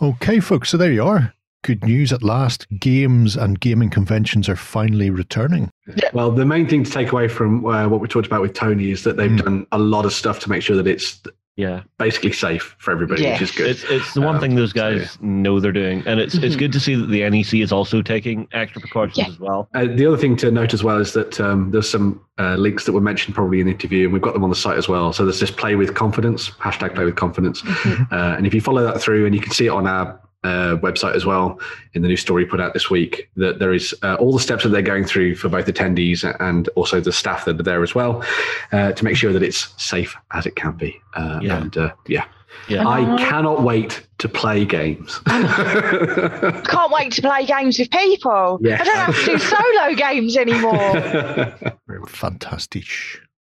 Okay, folks. So there you are. Good news at last. Games and gaming conventions are finally returning. Yeah. Well, the main thing to take away from uh, what we talked about with Tony is that they've Mm. done a lot of stuff to make sure that it's Yeah, basically safe for everybody, Yeah. which is good. it's it's the one Um, thing those so, guys know they're doing, and it's it's Mhm. good to see that the NEC is also taking extra precautions Yeah. as well. Uh, the other thing to note as well is that um, there's some uh, links that were mentioned probably in the interview, and we've got them on the site as well. So there's this play with confidence, hashtag play with confidence. Mhm. Uh, and if you follow that through, and you can see it on our uh, website as well in the new story put out this week, that there is uh, all the steps that they're going through for both attendees and also the staff that are there as well uh, to make sure that it's safe as it can be. Uh, Yeah. And uh, yeah, Yeah. I cannot wait to play games. I can't wait to play games with people. Yeah. I don't have to do solo games anymore. Fantastic.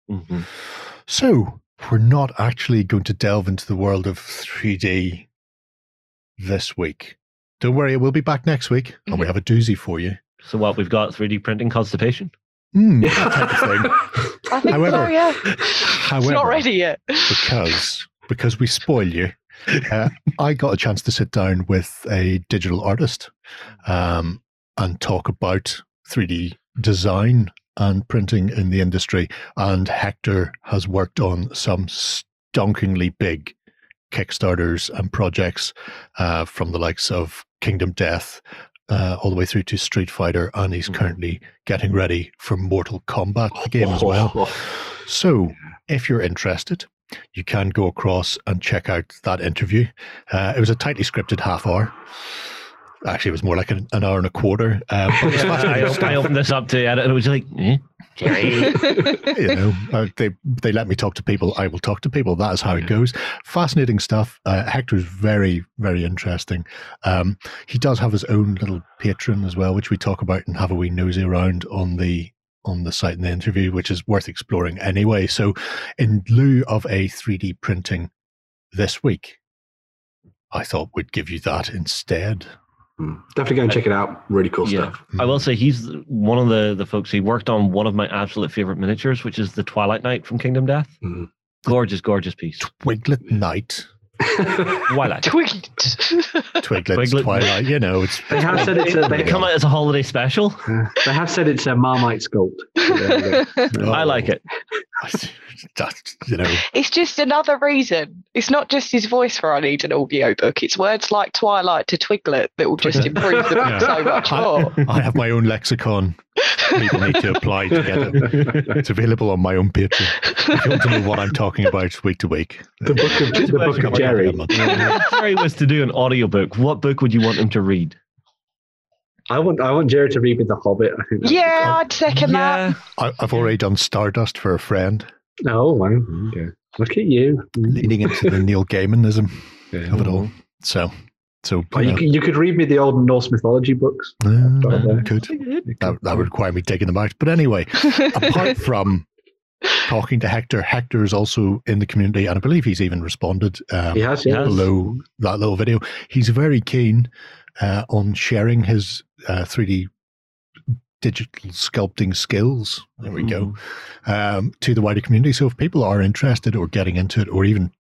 Mhm. So, we're not actually going to delve into the world of 3D this week. Don't worry, we'll be back next week and we have a doozy for you. So what we've got 3D printing constipation. Hmm, that type of thing. I think However- so, yeah. it's However, not ready yet. because because we spoil you. Uh, I got a chance to sit down with a digital artist um, and talk about 3D design and printing in the industry. And Hector has worked on some stonkingly big Kickstarters and projects uh, from the likes of Kingdom Death. Uh, all the way through to Street Fighter, and he's Mhm. currently getting ready for Mortal Kombat, the game as well. So, if you're interested, you can go across and check out that interview. Uh, it was a tightly scripted half hour. Actually, it was more like an, an hour and a quarter. Um, it I, fascinating op- stuff. I opened this up to edit, and it was like, eh? Jerry. you know, uh, they they let me talk to people. I will talk to people. That is how it goes. Fascinating stuff. Uh, is very very interesting. Um, he does have his own little patron as well, which we talk about and have a wee nosy around on the on the site in the interview, which is worth exploring anyway. So, in lieu of a 3D printing this week, I thought we'd give you that instead. Mm. Definitely go and check it out. Really cool Yeah. stuff. I will say he's one of the the folks. He worked on one of my absolute favorite miniatures, which is the Twilight Knight from Kingdom Death. Mhm. Gorgeous, gorgeous piece. Twiglet Night, Twilight. Twigged. Twiglet, Twiglet. Twilight. You know, it's They have said it's a, They they, come out as a holiday special. uh, they have said it's a Marmite sculpt. So there we go. I like it. That's, you know, it's just another reason. It's not just his voice for I need an audio book. It's words like Twilight to Twiglet that will just improve the book Yeah. so much more. I, I have my own lexicon. People need to apply to get it. It's available on my own Patreon. If you want to know what I'm talking about week to week. The book of, the book of Jerry. If Jerry was to do an audiobook, what book would you want him to read? I want I want Jerry to read me The Hobbit. I think Yeah, I'd second that. I, I've already done Stardust for a friend, cool. Oh wow. Okay. Look at you. leaning into the Neil Gaimanism Yeah. of it all. So, so Oh, you you, could, you could read me the old Norse mythology books. uh, could that, that would require me taking them out. But anyway, apart from talking to Hector, Hector is also in the community, and I believe he's even responded um, He has. Yes. below that little video. He's very keen uh, on sharing his uh, 3D digital sculpting skills. There we go. Um, to the wider community. So if people are interested or getting into it, or even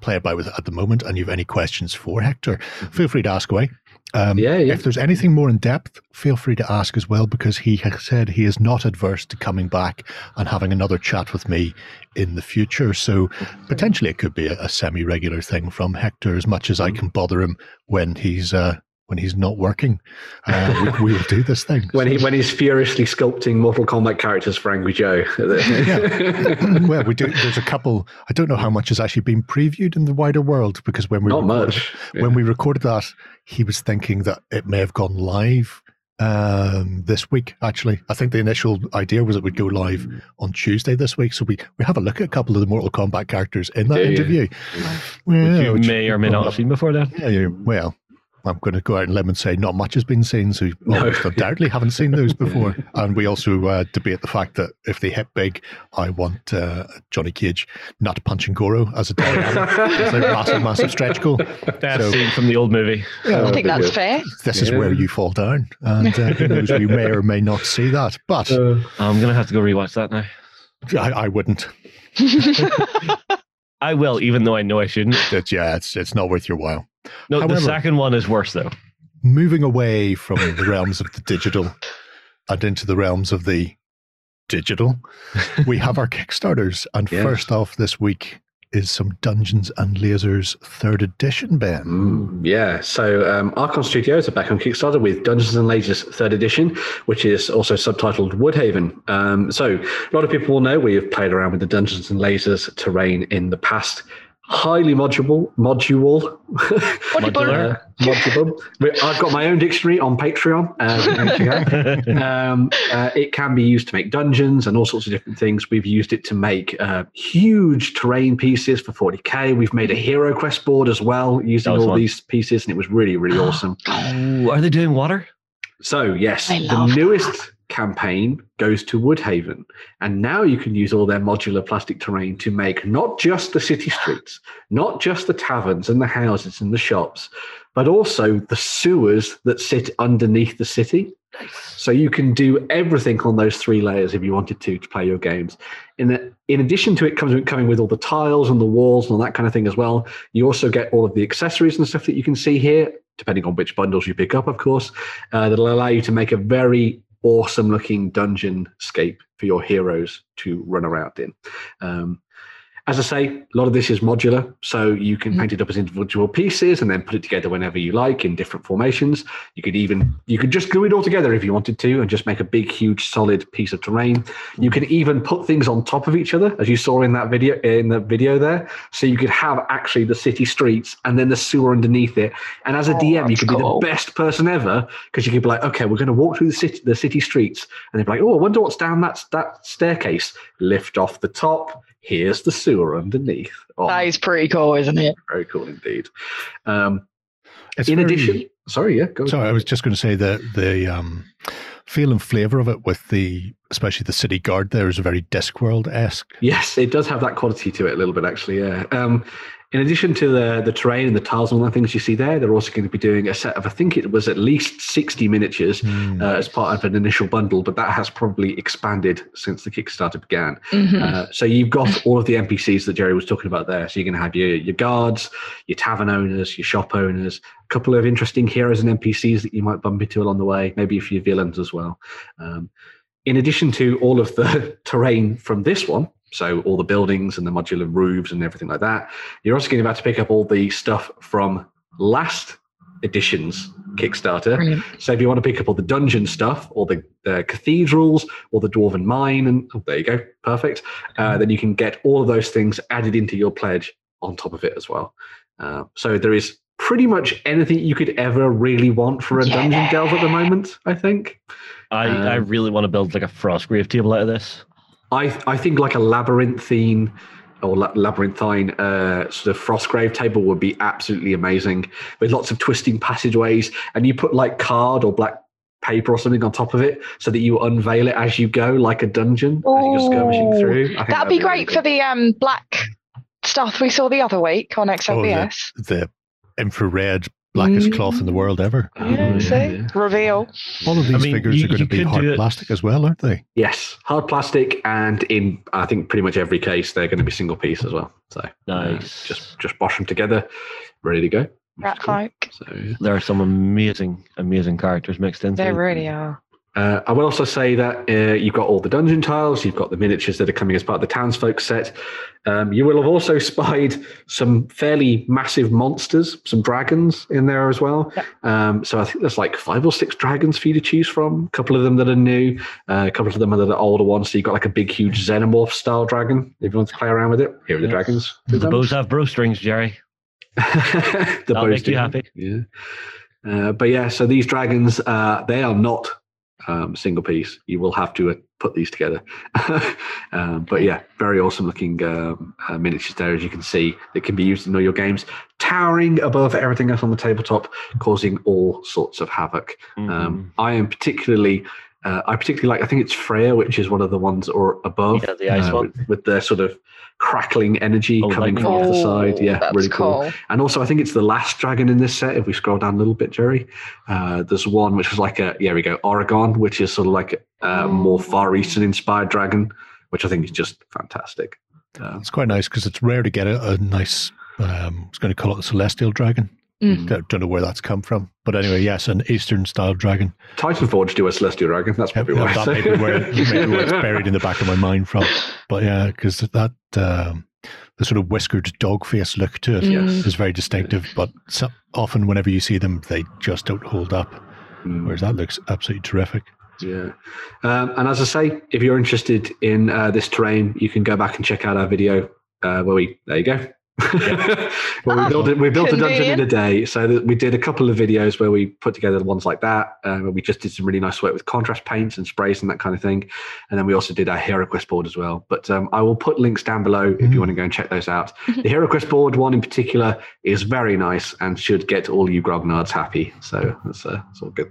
play about with it at the moment, and you have any questions for Hector, feel free to ask away. Um, Yeah, yeah. If there's anything more in depth, feel free to ask as well, because he has said he is not adverse to coming back and having another chat with me in the future. So potentially it could be a, a semi-regular thing from Hector, as much as I can bother him when he's uh, when he's not working. Uh, we, we will do this thing. When he when he's furiously sculpting Mortal Kombat characters for Angry Joe. yeah. well, we do. There's a couple. I don't know how much has actually been previewed in the wider world because when we Not recorded- much. when we recorded that, he was thinking that it may have gone live um, this week. Actually, I think the initial idea was it would go live on Tuesday this week. So we we have a look at a couple of the Mortal Kombat characters in that Do you? interview. Which you which- may or may not have seen before then. Yeah, yeah, well. I'm going to go out and a limb and say not much has been seen, so you No. undoubtedly haven't seen those before. And we also uh, debate the fact that if they hit big, I want uh, Johnny Cage not punching Goro as a dynamic. it's a massive, massive stretch goal. That So- scene from the old movie. Yeah, I think that'd that's fair. this is where you fall down. And uh, who knows, we may or may not see that. But Uh, I'm gonna have to go rewatch that now. I, I wouldn't. I will, even though I know I shouldn't. Yeah, it's, it's not worth your while. No, However- the second one is worse though. Moving away from the realms of the digital and into the realms of the digital, we have our Kickstarters. And first off this week is some Dungeons and Lasers third edition, Ben. Mm, yeah, so um, Archon Studios are back on Kickstarter with Dungeons and Lasers Third Edition, which is also subtitled Woodhaven. Um, so a lot of people will know we have played around with the Dungeons and Lasers terrain in the past. Highly modulable, module, Modular. uh, modulable. I've got my own dictionary on Patreon. There you go um, uh, it can be used to make dungeons and all sorts of different things. We've used it to make uh, huge terrain pieces for 40k. We've made a hero quest board as well using all fun. these pieces, and it was really, really awesome. Ooh, are they doing water? So, yes, the love newest campaign goes to Woodhaven, and now you can use all their modular plastic terrain to make not just the city streets, not just the taverns and the houses and the shops, but also the sewers that sit underneath the city. So you can do everything on those three layers if you wanted to to play your games. In the, in addition to it comes coming with all the tiles and the walls and all that kind of thing as well. You also get all of the accessories and stuff that you can see here, depending on which bundles you pick up, of course, uh, that'll allow you to make a very awesome looking dungeon scape for your heroes to run around in. Um, as I say, a lot of this is modular, so you can mm-hmm. paint it up as individual pieces and then put it together whenever you like in different formations. You could even you could just glue it all together if you wanted to, and just make a big, huge, solid piece of terrain. You mm. can even put things on top of each other, as you saw in that video in the video there. So you could have actually the city streets and then the sewer underneath it. And as a Oh, DM, you could cool. be the best person ever because you could be like, okay, we're going to walk through the city the city streets, and they'd be like, oh, I wonder what's down that that staircase. Lift off the top. Here's the sewer underneath. Oh, That is pretty cool, isn't it? very cool indeed. Um, It's in very- addition, sorry, yeah, go. Sorry, I was just going to say that the um, feel and flavor of it with the, especially the city guard there is a very Discworld esque. Yes, it does have that quality to it a little bit, actually. Yeah. Um, In addition to the the terrain and the tiles and all the things you see there, they're also going to be doing a set of I think it was at least sixty miniatures Hmm. uh, as part of an initial bundle, but that has probably expanded since the Kickstarter began. Mhm. Uh, so you've got all of the NPCs that Jerry was talking about there. So you're going to have your your guards, your tavern owners, your shop owners, a couple of interesting heroes and NPCs that you might bump into along the way, maybe a few villains as well. Um, in addition to all of the terrain from this one, so all the buildings and the modular roofs and everything like that, you're also going to be able to pick up all the stuff from last edition's Kickstarter. Brilliant. So if you want to pick up all the dungeon stuff, or the, the cathedrals, or the dwarven mine, and oh, there you go, perfect. Uh, then you can get all of those things added into your pledge on top of it as well. Uh, so there is pretty much anything you could ever really want for a dungeon delve at the moment. I think. I, I Um, really want to build like a Frostgrave table out of this. I I think like a labyrinthine or labyrinthine uh, sort of frostgrave table would be absolutely amazing with lots of twisting passageways, and you put like card or black paper or something on top of it so that you unveil it as you go, like a dungeon as you're skirmishing through. I think That'd be really great for the um black stuff we saw the other week on XLBS. the infrared blackest cloth in the world ever. Yeah, see? yeah. Reveal. All of these I mean, figures you- are going to be hard plastic as well, aren't they? Yes, hard plastic, and in I think pretty much every case they're going to be single piece as well. So uh, Nice. just just bosh them together, ready to go. Rat Cool. folk. So yeah. There are some amazing, amazing characters mixed in. They really are. Uh, I will also say that uh, you've got all the dungeon tiles, you've got the miniatures that are coming as part of the townsfolk set. Um, you will have also spied some fairly massive monsters, some dragons in there as well. Yep. Um, so I think there's like five or six dragons for you to choose from. A couple of them that are new, uh, a couple of them are the older ones. So you've got like a big, huge xenomorph style dragon. If you want to play around with it, here are the Yeah. dragons. The bows have bowstrings, Jerry. the That'll bows make you happy. Yeah. Uh, but yeah, so these dragons, uh, they are not um, single piece. You will have to uh, put these together. um, but yeah, very awesome looking um, uh, miniatures there, as you can see, that can be used in all your games, towering above everything else on the tabletop, causing all sorts of havoc. Mm-hmm. Um, I am particularly. Uh, I particularly like. I think it's Freya, which is one of the ones or above, Yeah, the ice uh, one. with, with the sort of crackling energy Oh, coming lightning. from off the side. Oh, Yeah, that's really cool. cool. And also, I think it's the last dragon in this set. If we scroll down a little bit, Jerry, uh, there's one which is like a, yeah, we go, Oregon, which is sort of like a more Far Eastern inspired dragon, which I think is just fantastic. Um, It's quite nice because it's rare to get a, a nice. Um, I was going to call it a celestial dragon. Mm. Don't, don't know where that's come from, but anyway, yes, an Eastern style dragon. Titan Forge do a celestial dragon. That's Yeah, probably why. that may be where, maybe where it's buried in the back of my mind from. But yeah, because that um, the sort of whiskered dog face look to it is Yes. very distinctive. But so, often, whenever you see them, they just don't hold up. Mm. Whereas that looks absolutely terrific. Yeah. Um, and as I say, if you're interested in uh, this terrain, you can go back and check out our video uh, where we, there you go. Well, we Oh, built it. We built a dungeon in a day. So we did a couple of videos where we put together the ones like that. Where we just did some really nice work with contrast paints and sprays and that kind of thing. And then we also did our Hero Quest board as well. But um, I will put links down below if Mhm. you want to go and check those out. the Hero Quest board one in particular is very nice and should get all you grognards happy. So that's, uh, that's all good.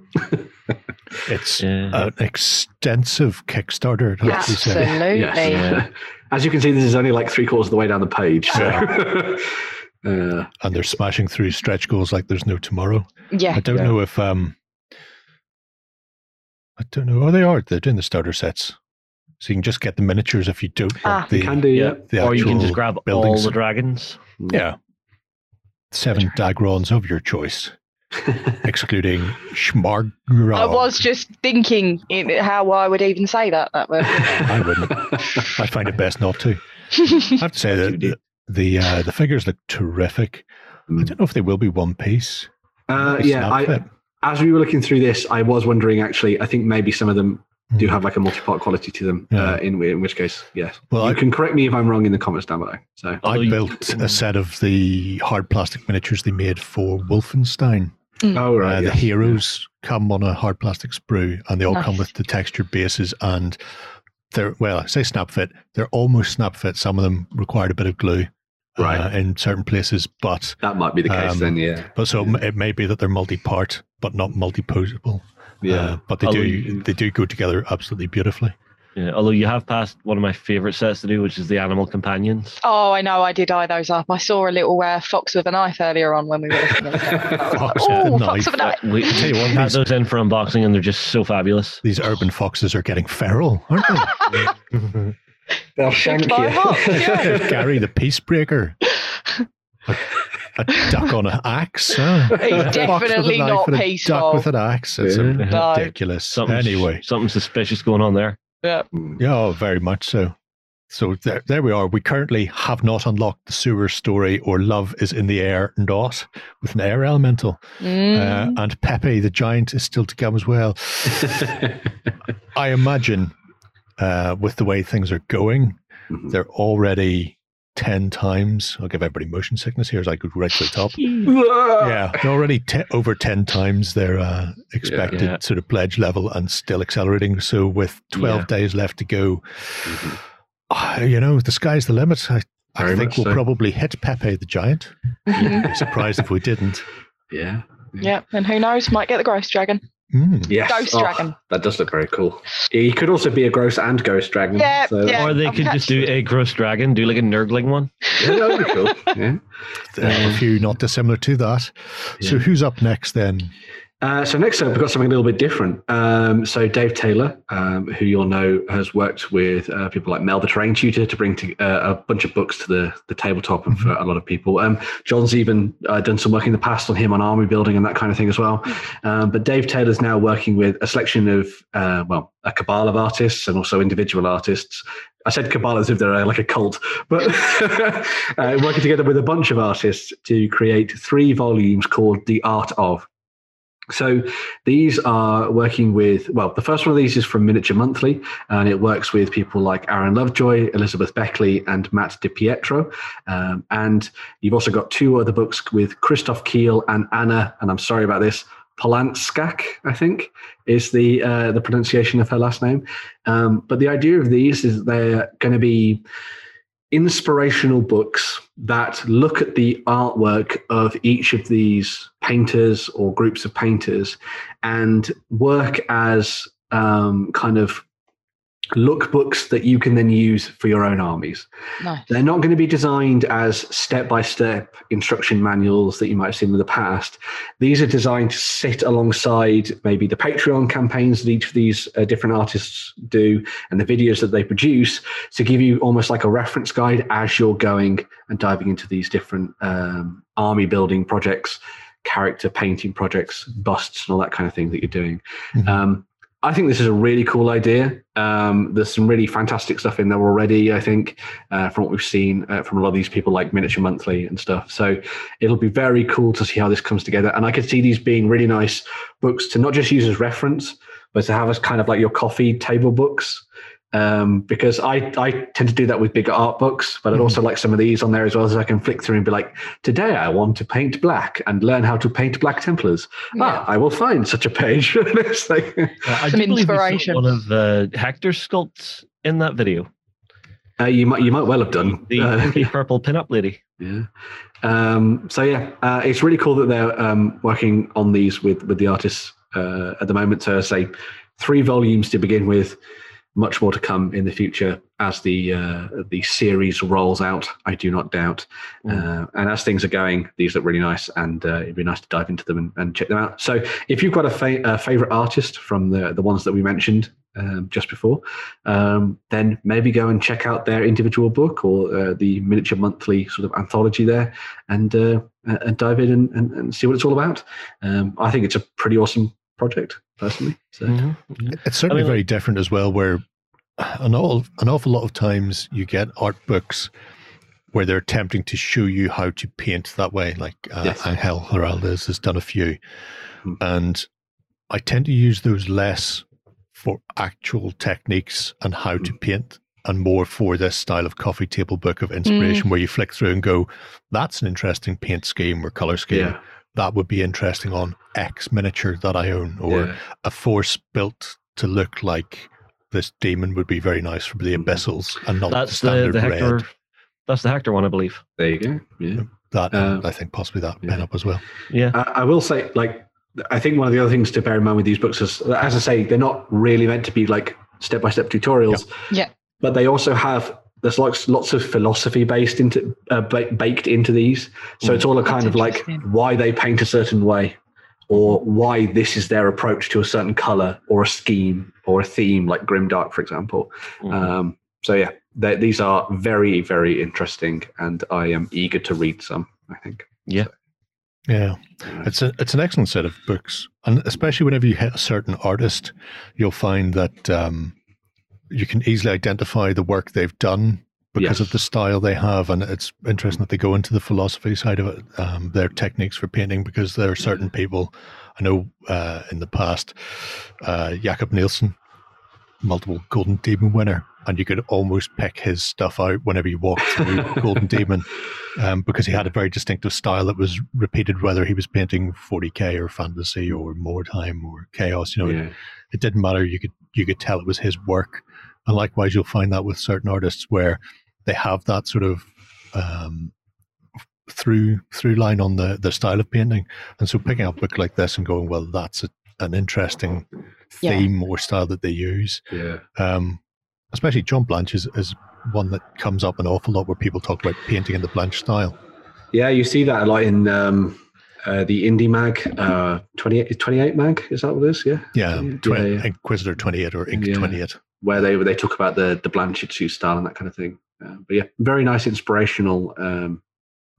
It's Yeah. an extensive Kickstarter, it has to be said. Absolutely. Yes. As you can see, this is only like three quarters of the way down the page. So. uh, And they're smashing through stretch goals like there's no tomorrow. Yeah. I don't Yeah. know if um I don't know. Oh, they are. They're doing the starter sets, so you can just get the miniatures if you don't Ah. the you can do, yeah. the or you can just actual grab all buildings. the dragons. yeah seven dagrons of your choice, excluding Schmargron. I was just thinking in how I would even say that. That word. I wouldn't. I find it best not to. I have to say that the the, uh, the figures look terrific. I don't know if they will be one piece. Uh, yeah, I, as we were looking through this, I was wondering actually, I think maybe some of them do Hmm. have like a multi part quality to them, Yeah. uh, in, in which case, yes. Well, you I- can correct me if I'm wrong in the comments down below. So, I built a set of the hard plastic miniatures they made for Wolfenstein. Oh, right. uh, the yes. heroes come on a hard plastic sprue, and they all come with the textured bases. And they're well, I say snap fit. They're almost snap fit. Some of them required a bit of glue, uh, in certain places. But That might be the case Um, then, yeah. but so it may be that they're multi-part, but not multi-posable. Yeah. Uh, but they Although do you- they do go together absolutely beautifully. Yeah, although you have passed one of my favorite sets to do, which is the Animal Companions. Oh, I know. I did eye those up. I saw a little uh, fox with a knife earlier on when we were looking at it. Fox with a Oh, knife. fox with a knife. We tell you what, had those in for unboxing, and they're just so fabulous. These urban foxes are getting feral, aren't they? They'll shank by a yeah. Gary the Peace Breaker. A, a duck on an axe. Huh? He's A fox with a definitely not a peaceful. Duck with an axe. It's Yeah. No. ridiculous. Something Anyway, something suspicious going on there. Yeah. yeah, oh, very much so. So there, there we are. We currently have not unlocked the sewer story or love is in the air dot with an air elemental. Mm. Uh, and Pepe the giant is still to come as well. I imagine uh, with the way things are going, Mhm. they're already 10 times. I'll give everybody motion sickness here as I go right to the top. Ah! Yeah, they're already te- over 10 times their uh, expected Yeah. sort of pledge level and still accelerating. So with 12 Yeah. days left to go, Mhm. uh, you know, the sky's the limit. I, I think we'll so. probably hit Pepe the giant. Mhm. Be surprised if we didn't. Yeah. Yeah, and who knows? Might get the Ghost Dragon. Mm. Yes. Ghost Oh, Dragon. That does look very cool. He could also be a gross and ghost dragon. Yeah, so- yeah. or they I've could just do a gross dragon, do like a nurgling one. Yeah, that would be cool. Yeah. There are a few not dissimilar to that. So who's up next then? Uh, so next up, we've got something a little bit different. Um, so Dave Taylor, um, who you'll know has worked with uh, people like Mel the Terrain Tutor to bring to, uh, a bunch of books to the, the tabletop and for a lot of people. Um, John's even uh, done some work in the past on him on army building and that kind of thing as well. Um, but Dave Taylor's now working with a selection of, uh, well, a cabal of artists and also individual artists. I said cabal as if they're uh, like a cult, but uh, working together with a bunch of artists to create three volumes called The Art of. So these are working with, well, the first one of these is from Miniature Monthly, and it works with people like Aaron Lovejoy, Elizabeth Beckley, and Matt DiPietro. Um, and you've also got two other books with Christoph Kiel and Anna, and I'm sorry about this, Polanskak, I think, is the uh, the pronunciation of her last name. Um, but the idea of these is they're going to be inspirational books that look at the artwork of each of these painters or groups of painters and work as um, kind of lookbooks that you can then use for your own armies. Nice. They're not going to be designed as step by step instruction manuals that you might have seen in the past. These are designed to sit alongside maybe the Patreon campaigns that each of these uh, different artists do and the videos that they produce to give you almost like a reference guide as you're going and diving into these different um, army building projects, character painting projects, busts, and all that kind of thing that you're doing. Mhm. Um, I think this is a really cool idea. Um, there's some really fantastic stuff in there already, I think, uh, from what we've seen uh, from a lot of these people like Miniature Monthly and stuff. So it'll be very cool to see how this comes together. And I could see these being really nice books to not just use as reference, but to have as kind of like your coffee table books. Um, because I, I tend to do that with bigger art books, but I'd Mhm. also like some of these on there as well as I can flick through and be like, today I want to paint black and learn how to paint black Templars. Ah, I will find such a page. It's like- Uh, I Some do believe inspiration. one of uh, Hector's sculpts in that video. uh, you might you might well have done. The Uh, pinky purple pinup lady. Yeah. Um, so yeah, uh, it's really cool that they're um, working on these with with the artists uh, at the moment. So say three volumes to begin with, much more to come in the future as the uh, the series rolls out. I do not doubt. Uh, and as things are going, these look really nice, and uh, it'd be nice to dive into them and, and check them out. So if you've got a, fa- a favorite artist from the the ones that we mentioned. Um, just before, um, then maybe go and check out their individual book or uh, the miniature monthly sort of anthology there, and uh, and dive in and, and, and see what it's all about. Um, I think it's a pretty awesome project, personally. So It's certainly I mean, very different as well, where an, all, an awful lot of times you get art books where they're attempting to show you how to paint that way. Like uh, Yes. Angel Giraldez has done a few. Hmm. And I tend to use those less for actual techniques and how to paint and more for this style of coffee table book of inspiration where you flick through and go, that's an interesting paint scheme or color scheme. yeah, That would be interesting on X miniature that I own or yeah. a force built to look like this demon would be very nice for the imbeciles and not That's the the, standard the Hector. red. That's the Hector one, I believe. there you go. Yeah. That Uh, I think possibly that yeah. pen up as well. Yeah. I, I will say, like, I think one of the other things to bear in mind with these books is, as I say, they're not really meant to be like step by step tutorials. Yeah. But they also have there's like lots of philosophy based into uh, ba- baked into these. So it's all a kind That's of like why they paint a certain way, or why this is their approach to a certain color or a scheme or a theme, like Grimdark, for example. Mhm. Um, so yeah, these are very very interesting, and I am eager to read some. I think. Yeah. Yeah, it's a it's an excellent set of books, and especially whenever you hit a certain artist, you'll find that um, you can easily identify the work they've done because of the style they have, and it's interesting that they go into the philosophy side of it, um, their techniques for painting, because there are certain people I know uh, in the past, uh, Jakob Nielsen, multiple Golden Demon winner, and you could almost pick his stuff out whenever you walked through Golden Demon um, because he had a very distinctive style that was repeated whether he was painting 40k or fantasy or Mordheim or chaos. You know, yeah. it, it didn't matter. You could you could tell it was his work, and likewise, you'll find that with certain artists where they have that sort of um, through through line on the the style of painting. And so, picking up a book like this and going, well, that's a, an interesting Yeah. theme or style that they use. Yeah. Um, especially John Blanche is, is one that comes up an awful lot where people talk about painting in the Blanche style. Yeah, you see that a lot in um, uh, the indie mag, uh, 28, 28 mag. Is that what it is? Yeah, Yeah, Yeah, yeah. Inquisitor 28 or Ink Yeah. 28. where they they talk about the the Blanchard style and that kind of thing. Uh, but yeah, very nice, inspirational um,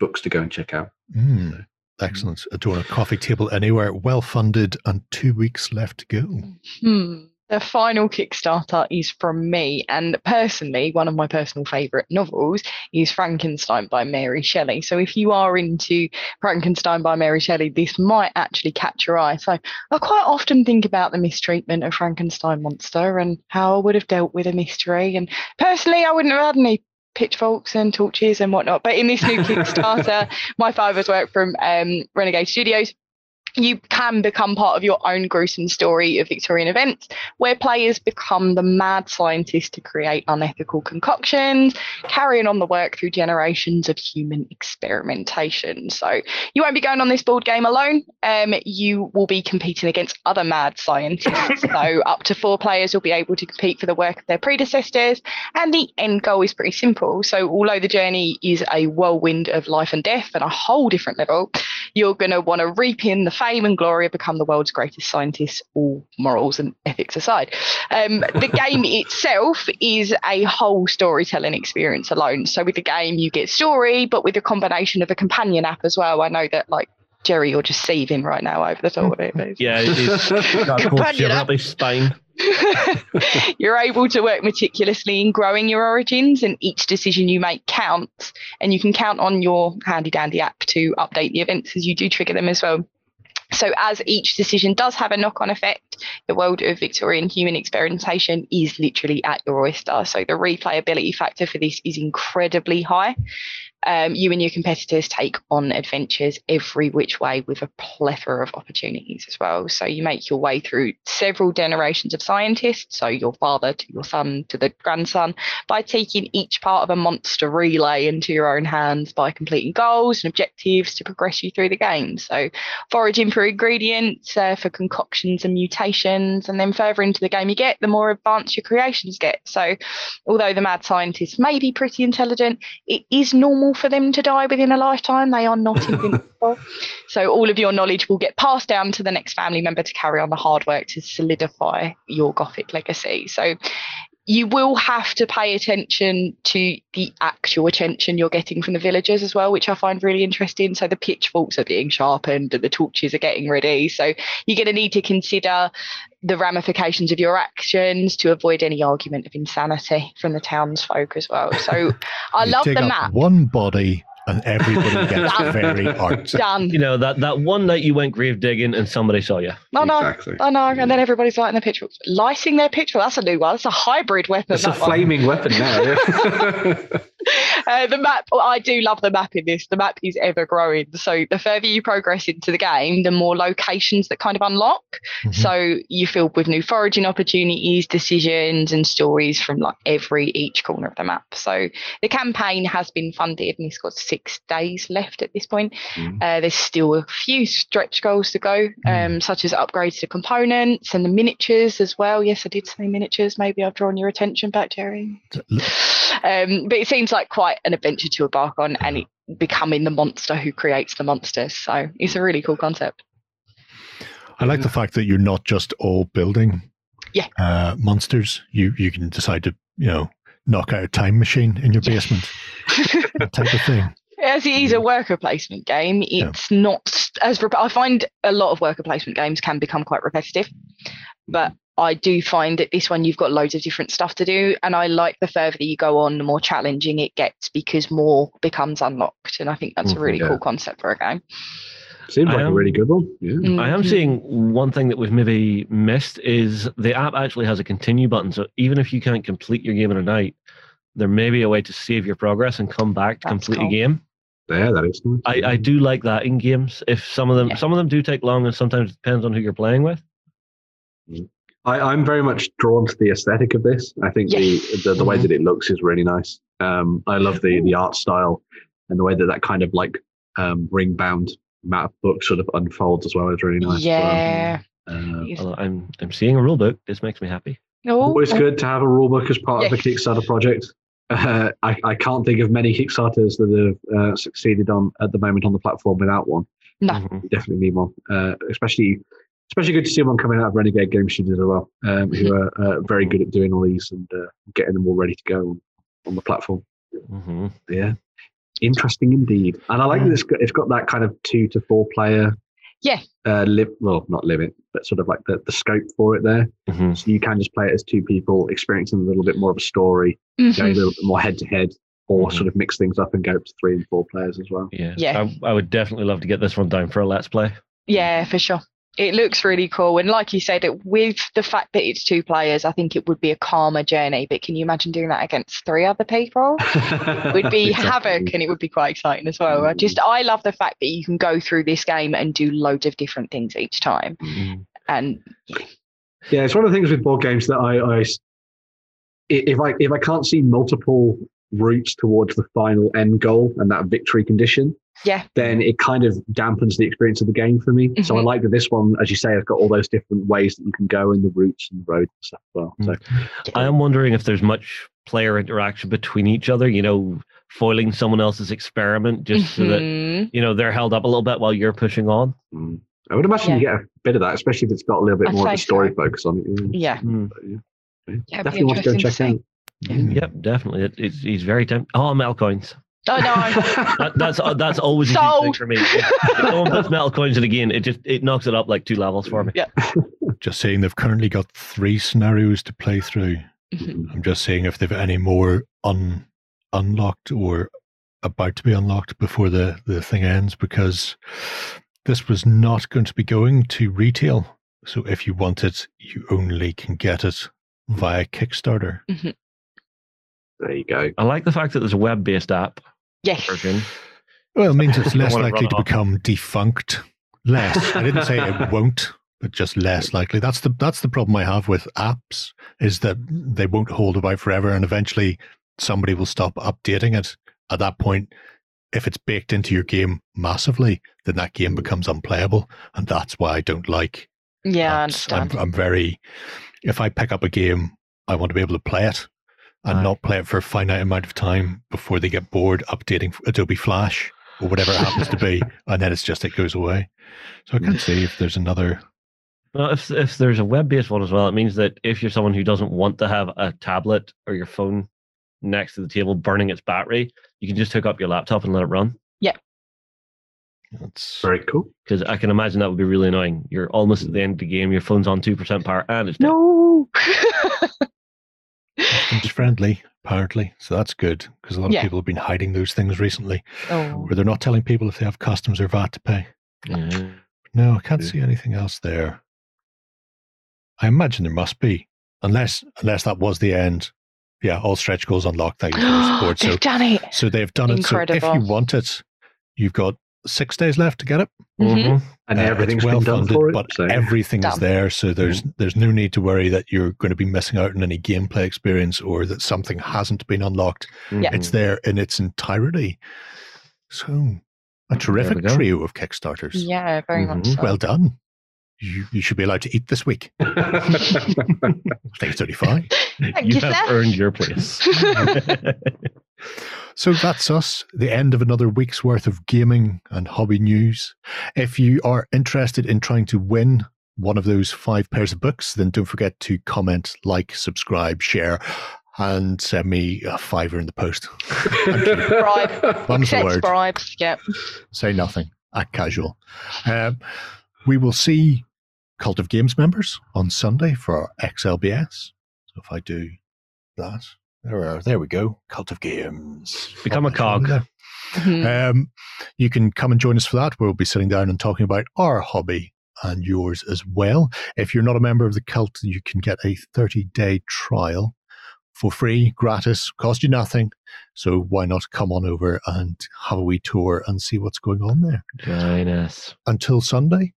books to go and check out. Mm, excellent. Adorn a coffee table anywhere, well funded, and two weeks left to go. Hmm. The final Kickstarter is from me, and personally, one of my personal favourite novels is Frankenstein by Mary Shelley. So, if you are into Frankenstein by Mary Shelley, this might actually catch your eye. So, I quite often think about the mistreatment of Frankenstein monster and how I would have dealt with a mystery. And personally, I wouldn't have had any pitchforks and torches and whatnot. But in this new Kickstarter, my father's work from um, Renegade Studios you can become part of your own gruesome story of Victorian events where players become the mad scientists to create unethical concoctions, carrying on the work through generations of human experimentation. So you won't be going on this board game alone. Um, you will be competing against other mad scientists. so up to four players will be able to compete for the work of their predecessors. And the end goal is pretty simple. So although the journey is a whirlwind of life and death and a whole different level, you're going to want to reap in the fame and glory of become the world's greatest scientists, all morals and ethics aside. Um, the game itself is a whole storytelling experience alone. So with the game, you get story, but with a combination of a companion app as well. I know that like Jerry, you're just seething right now over the top of it. but Yeah, it's got Companion app. up. You're able to work meticulously in growing your origins, and each decision you make counts. And you can count on your handy dandy app to update the events as you do trigger them as well. So, as each decision does have a knock on effect, the world of Victorian human experimentation is literally at your oyster. So, the replayability factor for this is incredibly high. Um, you and your competitors take on adventures every which way with a plethora of opportunities as well. So, you make your way through several generations of scientists, so your father to your son to the grandson, by taking each part of a monster relay into your own hands by completing goals and objectives to progress you through the game. So, foraging for ingredients, uh, for concoctions and mutations, and then further into the game you get, the more advanced your creations get. So, although the mad scientist may be pretty intelligent, it is normal for them to die within a lifetime. They are not invincible. So, all of your knowledge will get passed down to the next family member to carry on the hard work to solidify your Gothic legacy. So, you will have to pay attention to the actual attention you're getting from the villagers as well, which I find really interesting. So the pitchforks are being sharpened and the torches are getting ready. So you're going to need to consider the ramifications of your actions to avoid any argument of insanity from the townsfolk as well. So I love the map. One body and everybody gets Done. very art. Done. You know that that one night you went grave digging and somebody saw you. No, no. Exactly. Oh, I know, and then everybody's lighting their pitchforks. Lighting their pitchfork, that's a new one. That's a hybrid weapon. It's a one. flaming weapon now. Uh, the map, well, I do love the map in this. The map is ever growing. So the further you progress into the game, the more locations that kind of unlock. Mhm. So you filled with new foraging opportunities, decisions, and stories from like every each corner of the map. So the campaign has been funded and it's got six days left at this point. Mm. Uh, there's still a few stretch goals to go, um, such as upgrades to components and the miniatures as well. Yes, I did say miniatures. Maybe I've drawn your attention back, Jerry. Um, but it seems like quite an adventure to embark on, and it becoming the monster who creates the monsters. So it's a really cool concept. I like the fact that you're not just all building Yeah. uh, monsters. You you can decide to you know knock out a time machine in your basement, that type of thing. As it is a worker placement game, Yeah. it's not as I find a lot of worker placement games can become quite repetitive, but I do find that this one you've got loads of different stuff to do, and I like the further that you go on, the more challenging it gets because more becomes unlocked, and I think that's a Mhm, really yeah. cool concept for a game. Seems I like a really good one. Yeah. I am seeing one thing that we've maybe missed is the app actually has a continue button. So even if you can't complete your game in a night, there may be a way to save your progress and come back to That's complete cool. a game. Yeah, that is nice. I, I do like that in games. If some of them Yeah. some of them do take long and sometimes it depends on who you're playing with. I, I'm very much drawn to the aesthetic of this. I think Yes. the, the the way Mhm. that it looks is really nice. Um, I love the the art style and the way that that kind of like um, ring bound map book sort of unfolds as well is really nice. as well. yeah. Uh, I'm I'm seeing a rule book. This makes me happy. Oh, always good to have a rule book as part of a Kickstarter project. Uh, I, I can't think of many Kickstarters that have uh, succeeded on at the moment on the platform without one. No. You definitely need one, uh, especially especially good to see one coming out of Renegade Game Studios as well, um, who are uh, very good at doing all these and uh, getting them all ready to go on, on the platform. Mhm. Yeah, interesting indeed. And I like that it's got, it's got that kind of two to four player. Yeah. Uh, li- well, not limit, but sort of like the, the scope for it there. Mhm. So you can just play it as two people, experiencing a little bit more of a story, mhm. going a little bit more head to head, or Mhm. sort of mix things up and go up to three and four players as well. Yeah. Yeah. I, I would definitely love to get this one down for a let's play. Yeah, for sure. It looks really cool. And like you said, it- with the fact that it's two players, I think it would be a calmer journey. But can you imagine doing that against three other people? It would be havoc and it would be quite exciting as well. I just I love the fact that you can go through this game and do loads of different things each time. Mhm. And Yeah, it's one of the things with board games that I, I, if I if I can't see multiple routes towards the final end goal and that victory condition, yeah, then it kind of dampens the experience of the game for me. So I Mhm. like that this one, as you say, has got all those different ways that you can go and the routes and the roads and stuff as well. So I am wondering if there's much player interaction between each other, you know, foiling someone else's experiment just so that, Mhm. you know, they're held up a little bit while you're pushing on. mm, I would imagine you get a bit of that, especially if it's got a little bit I'd more of a story so. focus on it. Yeah. yeah, Mm. Yeah. Yeah, Definitely want to go check interesting out. to Mm. Yep, definitely. It, it's, he's very tempting. Oh, metal coins. no! That, that's uh, that's always a huge thing for me. If, if someone puts metal coins in a game, it just it knocks it up like two levels for me. Yeah. Just saying they've currently got three scenarios to play through. Mhm. I'm just saying if they've any more un, unlocked or about to be unlocked before the, the thing ends because this was not going to be going to retail. So if you want it, you only can get it via Kickstarter. There you go. I like the fact that there's a web-based app yes. version. Well, it means it's less wanna likely to become defunct. Less. I didn't say it won't, but just less likely. That's the that's the problem I have with apps is that they won't hold about forever, and eventually somebody will stop updating it. At that point, if it's baked into your game massively, then that game hmm. becomes unplayable, and that's why I don't like. Yeah, I understand. I'm, I'm very. If I pick up a game, I want to be able to play it and Aye. not play it for a finite amount of time before they get bored updating Adobe Flash or whatever it happens to be, and then it's just it goes away. So I can't see if there's another. Well, if if there's a web-based one as well, it means that if you're someone who doesn't want to have a tablet or your phone next to the table burning its battery, you can just hook up your laptop and let it run. Yeah, that's Very cool. Because I can imagine that would be really annoying. You're almost at the end of the game, your phone's on two percent power, and it's dead. no. it's friendly apparently, so that's good because a lot of Yeah. people have been hiding those things recently, oh. where they're not telling people if they have customs or VAT to pay. Yeah. No, I can't Yeah. see anything else there. I imagine there must be, unless unless that was the end, Yeah, all stretch goals unlocked. Thank you for your support. So, They've done it. so they've done it. So if you want it, you've got six days left to get it. Mhm. And Uh, everything's well been done funded, for it. but so- everything is there. So there's there's no need to worry that you're going to be missing out on any gameplay experience or that something hasn't been unlocked. Yeah. It's there in its entirety. So a terrific trio of Kickstarters. Yeah, very much Mhm. so. Well done. You, you should be allowed to eat this week. Thanks, 35. Thank you you, have sir. earned your place. So that's us, the end of another week's worth of gaming and hobby news. If you are interested in trying to win one of those five pairs of books, then don't forget to comment, like, subscribe, share, and send me a fiver in the post. Bribe. Mum's the word. bribes. Yeah. Say nothing. Act casual. Um, we will see Cult of Games members on Sunday for XLBS. So if I do that, there, are, there we go. Cult of Games. Become a cog. Mhm. Um, you can come and join us for that. We'll be sitting down and talking about our hobby and yours as well. If you're not a member of the cult, you can get a 30 day trial for free, gratis, cost you nothing. So why not come on over and have a wee tour and see what's going on there? Join us. Until Sunday,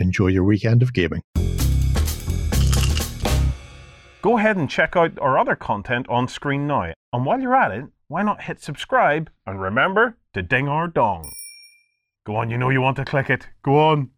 enjoy your weekend of gaming. Go ahead and check out our other content on screen now. And while you're at it, why not hit subscribe and remember to ding our dong. Go on, you know you want to click it. Go on.